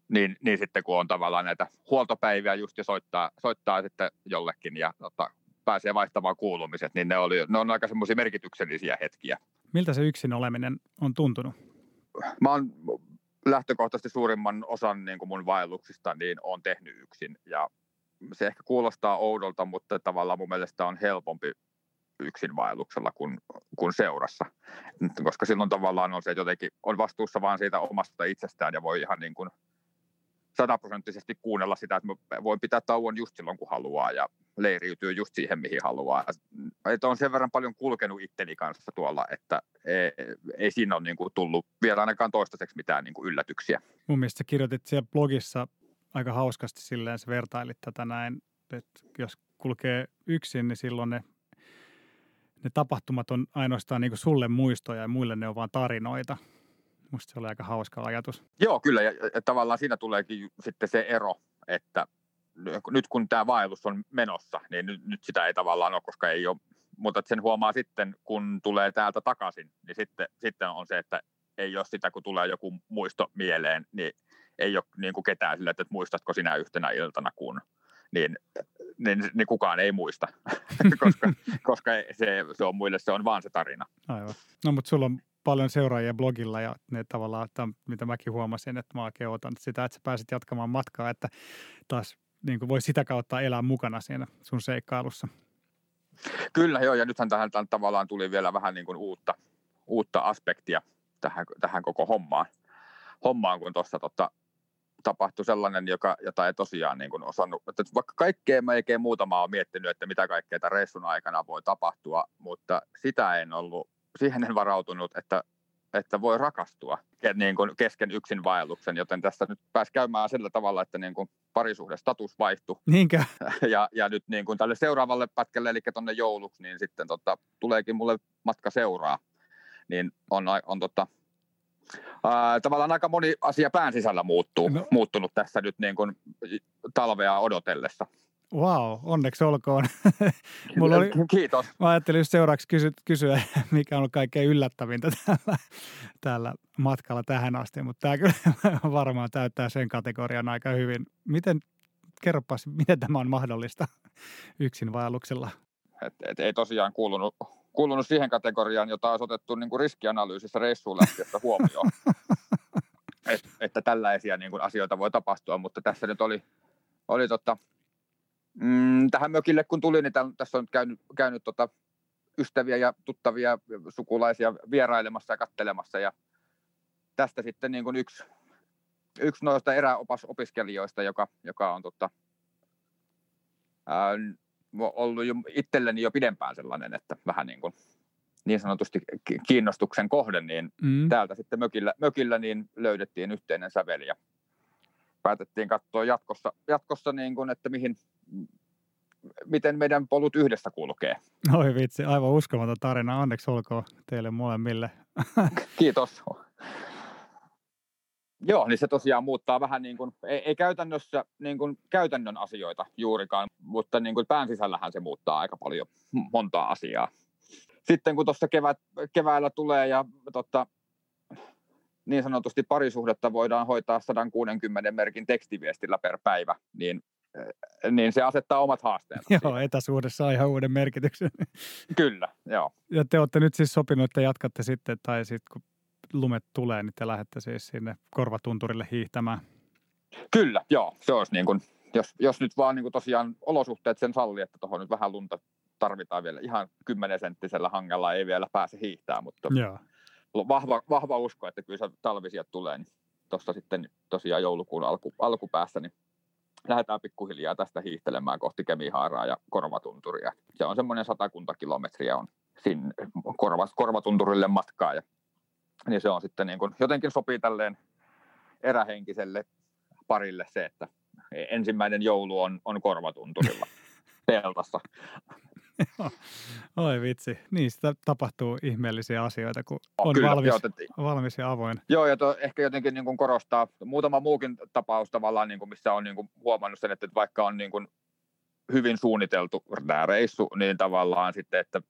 Niin, niin sitten kun on tavallaan näitä huoltopäiviä just ja soittaa, soittaa sitten jollekin ja tota, pääsee vaihtamaan kuulumiset, niin ne, oli, ne on aika semmoisia merkityksellisiä hetkiä. Miltä se yksin oleminen on tuntunut? Mä oon lähtökohtaisesti suurimman osan niin kuin mun vaelluksista niin on tehnyt yksin. Ja se ehkä kuulostaa oudolta, mutta tavallaan mun mielestä on helpompi yksin vaelluksella kuin, kuin seurassa, koska silloin tavallaan on se, että jotenkin on vastuussa vaan siitä omasta itsestään ja voi ihan niin kuin sataprosenttisesti kuunnella sitä, että mä voin pitää tauon just silloin, kun haluaa. Ja leiriytyy just siihen, mihin haluaa. Että on sen verran paljon kulkenut itteni kanssa tuolla, että ei, ei siinä ole niin kuin tullut vielä ainakaan toistaiseksi mitään niin kuin yllätyksiä. Mun mielestä kirjoitit siellä blogissa aika hauskasti silleen, sä vertailit tätä näin, että jos kulkee yksin, niin silloin ne, ne tapahtumat on ainoastaan niin sulle muistoja ja muille ne on vaan tarinoita. Musta se oli aika hauska ajatus. Joo, kyllä, ja, ja tavallaan siinä tuleekin sitten se ero, että nyt kun tämä vaellus on menossa, niin nyt, nyt sitä ei tavallaan ole, koska ei ole, mutta sen huomaa sitten, kun tulee täältä takaisin, niin sitten, sitten on se, että ei ole sitä, kun tulee joku muisto mieleen, niin ei ole niin kuin ketään sillä, että muistatko sinä yhtenä iltana, kun niin, niin, niin kukaan ei muista, koska, koska se, se on muille se on vaan se tarina. Aivan. No mutta sulla on paljon seuraajia blogilla ja ne tavallaan, että, mitä mäkin huomasin, että mä oikein otan sitä, että sä pääsit jatkamaan matkaa, että taas niin kuin voi sitä kautta elää mukana siinä sun seikkailussa. Kyllä joo, ja nythän tähän, tähän tavallaan tuli vielä vähän niin kuin uutta, uutta aspektia tähän, tähän koko hommaan, hommaan kun tuossa tota, tapahtui sellainen, joka, jota ei tosiaan niin kuin osannut, että vaikka kaikkea melkein muutama on miettinyt, että mitä kaikkea reissun aikana voi tapahtua, mutta sitä en ollut, siihen en varautunut, että, että voi rakastua niin kuin kesken yksin vaelluksen, joten tässä nyt pääsi käymään sillä tavalla, että niin kuin parisuhde status vaihtui. Niinkö? Ja, ja nyt niin kuin tälle seuraavalle pätkälle, eli tuonne jouluksi, niin sitten tota, tuleekin mulle matka seuraa. Niin on, on tota, ää, tavallaan aika moni asia pään sisällä muuttuu, no. muuttunut tässä nyt niin kuin talvea odotellessa. Wow, onneksi olkoon. Mulla oli, Kiitos. Mä ajattelin just seuraavaksi kysy, kysyä, mikä on ollut kaikkein yllättävintä tällä, tällä matkalla tähän asti, mutta tämä kyllä varmaan täyttää sen kategorian aika hyvin. Miten, kerropas, miten tämä on mahdollista yksin vaelluksella? Et, et, ei tosiaan kuulunut, kuulunut siihen kategoriaan, jota olisi otettu niin kuin riskianalyysissä reissuun lähtiessä huomioon. Et, että tällaisia niin kuin asioita voi tapahtua, mutta tässä nyt oli, oli tota, mm, tähän mökille kun tuli, niin tämän, tässä on käynyt, käynyt tota, ystäviä ja tuttavia sukulaisia vierailemassa ja kattelemassa ja tästä sitten niin kuin yksi, yksi noista eräopiskelijoista, joka, joka on tota, ää, ollut jo itselleni jo pidempään sellainen, että vähän niin kuin niin sanotusti kiinnostuksen kohde, niin mm. täältä sitten mökillä, mökillä niin löydettiin yhteinen säveli ja päätettiin katsoa jatkossa, jatkossa niin kuin, että mihin, miten meidän polut yhdessä kulkee. Oi vitsi, aivan uskomaton tarina. Onneksi olkoon teille molemmille. Kiitos. Joo, niin se tosiaan muuttaa vähän niin kuin, ei, ei käytännössä niin kuin käytännön asioita juurikaan, mutta niin kuin pään sisällähän se muuttaa aika paljon montaa asiaa. Sitten kun tuossa kevät, keväällä tulee ja totta, niin sanotusti parisuhdetta voidaan hoitaa 160 merkin tekstiviestillä per päivä, niin, niin se asettaa omat haasteensa. Joo, siihen. on ihan uuden merkityksen. Kyllä, joo. Ja te olette nyt siis sopinut, että jatkatte sitten, tai sitten kun lumet tulee, niin te lähdette siis sinne korvatunturille hiihtämään. Kyllä, joo. Se olisi niin kuin, jos, jos nyt vaan niin kuin tosiaan olosuhteet sen salli, että tuohon nyt vähän lunta tarvitaan vielä ihan 10 senttisellä hangella, ei vielä pääse hiihtämään, mutta joo. Vahva, vahva usko, että kyllä se talvi sieltä tulee, niin tuossa sitten tosiaan joulukuun alku, alkupäässä, niin lähdetään pikkuhiljaa tästä hiihtelemään kohti Kemihaaraa ja Korvatunturia. Se on semmoinen satakunta kilometriä on sinne korva, Korvatunturille matkaa ja niin se on sitten niin kuin, jotenkin sopii tälleen erähenkiselle parille se, että ensimmäinen joulu on, on korvatunturilla teltassa. Oi vitsi, niin sitä tapahtuu ihmeellisiä asioita, kun on Kyllä, valmis, valmis ja avoin. Joo, ja to, ehkä jotenkin niin kuin korostaa muutama muukin tapaus tavallaan, niin kuin missä on niin kuin huomannut sen, että vaikka on niin kuin hyvin suunniteltu tämä reissu, niin tavallaan sitten, että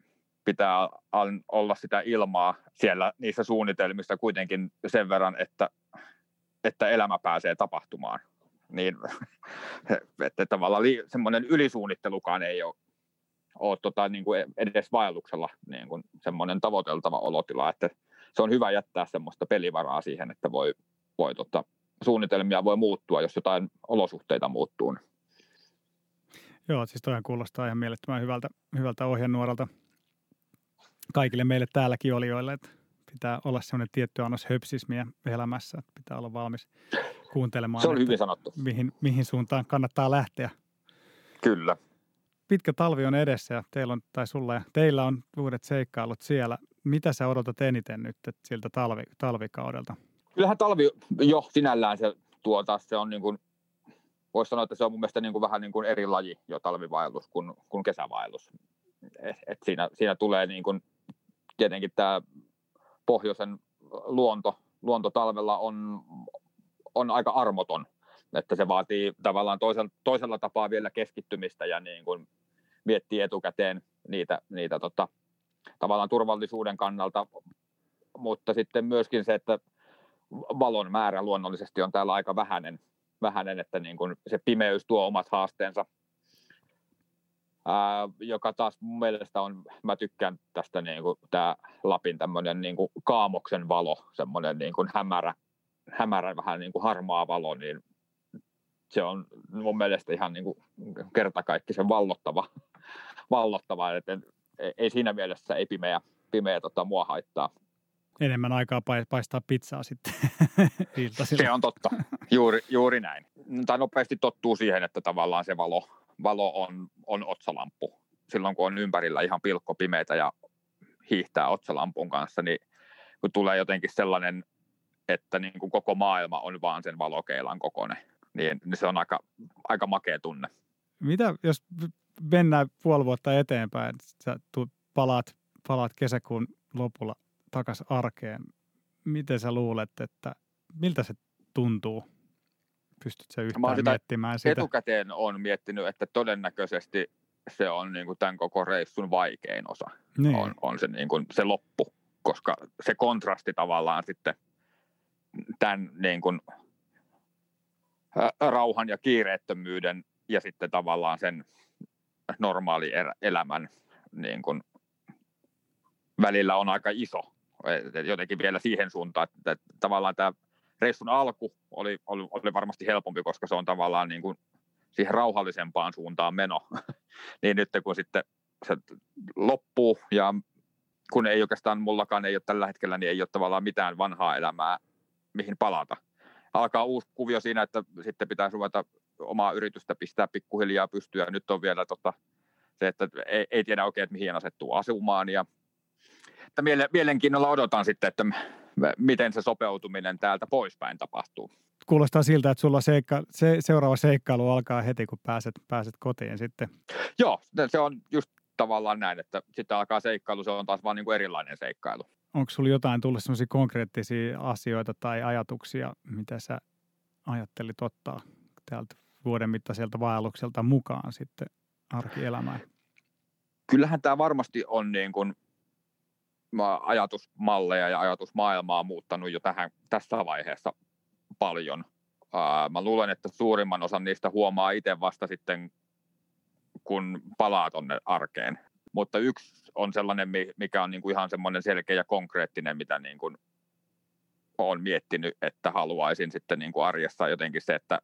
pitää olla sitä ilmaa siellä niissä suunnitelmissa kuitenkin sen verran, että, että elämä pääsee tapahtumaan. Niin, että tavallaan semmoinen ylisuunnittelukaan ei ole, ole tota, niin kuin edes vaelluksella niin kuin semmoinen tavoiteltava olotila, että se on hyvä jättää semmoista pelivaraa siihen, että voi, voi tota, suunnitelmia voi muuttua, jos jotain olosuhteita muuttuu. Joo, siis toihan kuulostaa ihan mielettömän hyvältä, hyvältä ohjenuoralta kaikille meille täälläkin olijoille, että pitää olla semmoinen tietty annos höpsismiä elämässä, että pitää olla valmis kuuntelemaan. Se on hyvin sanottu. Mihin, mihin suuntaan kannattaa lähteä. Kyllä. Pitkä talvi on edessä ja teillä on, tai sulla ja teillä on uudet seikkailut siellä. Mitä sä odotat eniten nyt siltä talvi, talvikaudelta? Kyllähän talvi jo sinällään se tuota, se on niin kuin, voisi sanoa, että se on mun mielestä niin kuin vähän niin kuin eri laji jo talvivaellus kuin, kuin kesävaellus. Et, et siinä, siinä tulee niin kuin tietenkin tämä pohjoisen luonto, luonto talvella on, on aika armoton, että se vaatii tavallaan toisella, toisella tapaa vielä keskittymistä ja niin kuin miettii etukäteen niitä, niitä tota, tavallaan turvallisuuden kannalta, mutta sitten myöskin se, että valon määrä luonnollisesti on täällä aika vähäinen, vähäinen että niin kuin se pimeys tuo omat haasteensa. Ää, joka taas mun mielestä on, mä tykkään tästä niin kuin, tää Lapin tämmöinen niin kuin kaamoksen valo, semmoinen niin kuin hämärä, hämärä, vähän niin kuin harmaa valo, niin se on mun mielestä ihan niin kuin kertakaikkisen vallottava, vallottava että ei siinä mielessä ei pimeä, pimeä tota, mua haittaa. Enemmän aikaa paistaa pizzaa sitten Se on totta, juuri, juuri näin. Tai nopeasti tottuu siihen, että tavallaan se valo, valo on, on otsalamppu. Silloin kun on ympärillä ihan pilkko pimeitä ja hiihtää otsalampun kanssa, niin kun tulee jotenkin sellainen, että niin kuin koko maailma on vaan sen valokeilan kokoinen, niin, niin se on aika, aika makea tunne. Mitä, jos mennään puoli vuotta eteenpäin, sä palaat, palaat kesäkuun lopulla takaisin arkeen, miten sä luulet, että miltä se tuntuu? Pystytkö sä yhtään sitä miettimään sitä? Etukäteen on miettinyt, että todennäköisesti se on niin kuin tämän koko reissun vaikein osa. Niin. On, on se, niin kuin, se loppu, koska se kontrasti tavallaan sitten tämän niin kuin, rauhan ja kiireettömyyden ja sitten tavallaan sen normaali elämän niin kuin, välillä on aika iso. Jotenkin vielä siihen suuntaan, että, että tavallaan tämä reissun alku oli, oli, oli varmasti helpompi, koska se on tavallaan niin kuin siihen rauhallisempaan suuntaan meno. niin nyt kun sitten se loppuu ja kun ei oikeastaan mullakaan ei ole tällä hetkellä, niin ei ole tavallaan mitään vanhaa elämää, mihin palata. Alkaa uusi kuvio siinä, että sitten pitää ruveta omaa yritystä pistää pikkuhiljaa pystyä. Nyt on vielä tota, se, että ei, ei tiedä oikein, että mihin asettuu asumaan ja että mielenkiinnolla odotan sitten, että miten se sopeutuminen täältä poispäin tapahtuu. Kuulostaa siltä, että sulla seikka, se, seuraava seikkailu alkaa heti, kun pääset, pääset kotiin sitten. Joo, se on just tavallaan näin, että sitten alkaa seikkailu, se on taas vaan niin kuin erilainen seikkailu. Onko sulla jotain tullut sellaisia konkreettisia asioita tai ajatuksia, mitä sä ajattelit ottaa täältä vuoden mittaiselta vaellukselta mukaan sitten arkielämään? Kyllähän tämä varmasti on niin kuin ajatusmalleja ja ajatusmaailmaa muuttanut jo tähän, tässä vaiheessa paljon. Mä luulen, että suurimman osan niistä huomaa itse vasta sitten, kun palaa tuonne arkeen. Mutta yksi on sellainen, mikä on niin kuin ihan semmoinen selkeä ja konkreettinen, mitä niin kuin olen miettinyt, että haluaisin sitten niin kuin arjessa jotenkin se, että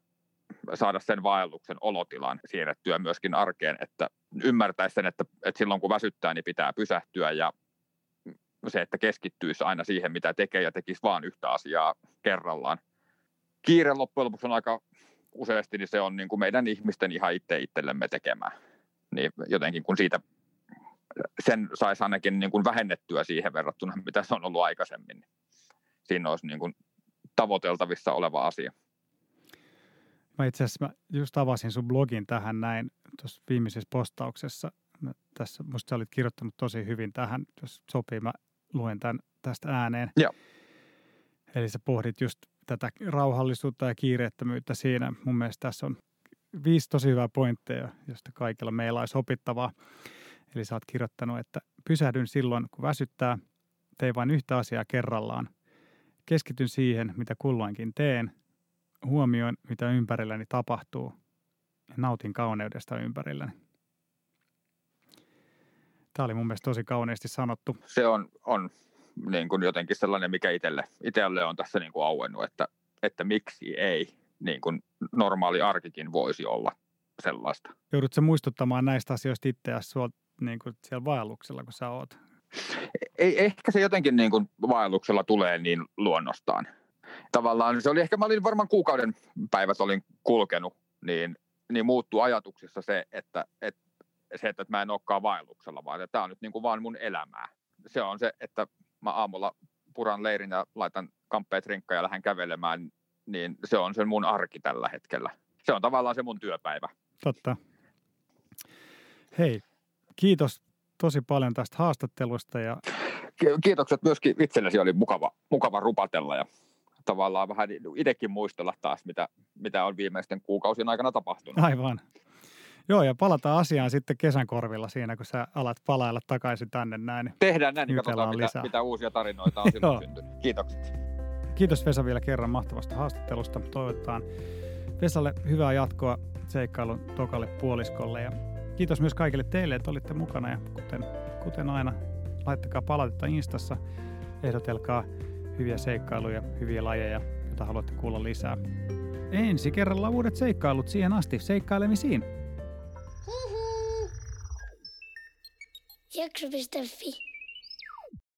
saada sen vaelluksen olotilan siirrettyä myöskin arkeen, että ymmärtäisi sen, että, että silloin kun väsyttää, niin pitää pysähtyä ja se, että keskittyisi aina siihen, mitä tekee ja tekisi vain yhtä asiaa kerrallaan. Kiire loppujen lopuksi on aika useasti, niin se on niin kuin meidän ihmisten ihan itse itsellemme tekemään. Niin jotenkin kun siitä sen saisi ainakin niin kuin vähennettyä siihen verrattuna, mitä se on ollut aikaisemmin. Siinä olisi niin kuin tavoiteltavissa oleva asia. Mä itse asiassa mä just avasin sun blogin tähän näin tuossa viimeisessä postauksessa. Mä tässä, musta sä olit kirjoittanut tosi hyvin tähän, jos sopii, mä luen tämän tästä ääneen. Joo. Eli sä pohdit just tätä rauhallisuutta ja kiireettömyyttä siinä. Mun mielestä tässä on viisi tosi hyvää pointteja, josta kaikilla meillä olisi opittavaa. Eli sä oot kirjoittanut, että pysähdyn silloin, kun väsyttää, tein vain yhtä asiaa kerrallaan. Keskityn siihen, mitä kulloinkin teen, huomioin, mitä ympärilläni tapahtuu ja nautin kauneudesta ympärilläni. Tämä oli mun mielestä tosi kauneesti sanottu. Se on, on niin kuin jotenkin sellainen, mikä itselle, itselle on tässä niin kuin auennut, että, että miksi ei niin kuin normaali arkikin voisi olla sellaista. Joudutko muistuttamaan näistä asioista itseäsi niin kuin siellä vaelluksella, kun sä oot? Ei, ehkä se jotenkin niin kuin vaelluksella tulee niin luonnostaan. Tavallaan se oli ehkä, mä olin varmaan kuukauden päivät olin kulkenut, niin, niin muuttuu ajatuksissa se, että, että se, että mä en olekaan vaelluksella, vaan että tämä on nyt niin kuin vaan mun elämää. Se on se, että mä aamulla puran leirin ja laitan kamppeet rinkkaan ja lähden kävelemään, niin se on se mun arki tällä hetkellä. Se on tavallaan se mun työpäivä. Totta. Hei, kiitos tosi paljon tästä haastattelusta. Ja... Kiitokset myöskin itsellesi, oli mukava, mukava rupatella ja tavallaan vähän itsekin muistella taas, mitä, mitä on viimeisten kuukausien aikana tapahtunut. Aivan. Joo, ja palataan asiaan sitten kesän korvilla siinä, kun sä alat palailla takaisin tänne näin. Tehdään näin, niin katsotaan, mitä, lisää. mitä uusia tarinoita on silloin syntynyt. Kiitokset. Kiitos Vesa vielä kerran mahtavasta haastattelusta. Toivotetaan Vesalle hyvää jatkoa seikkailun tokalle puoliskolle ja kiitos myös kaikille teille, että olitte mukana ja kuten, kuten aina, laittakaa palautetta Instassa, ehdotelkaa hyviä seikkailuja, hyviä lajeja, joita haluatte kuulla lisää. Ensi kerralla uudet seikkailut siihen asti. Seikkailemisiin! Jakso.fi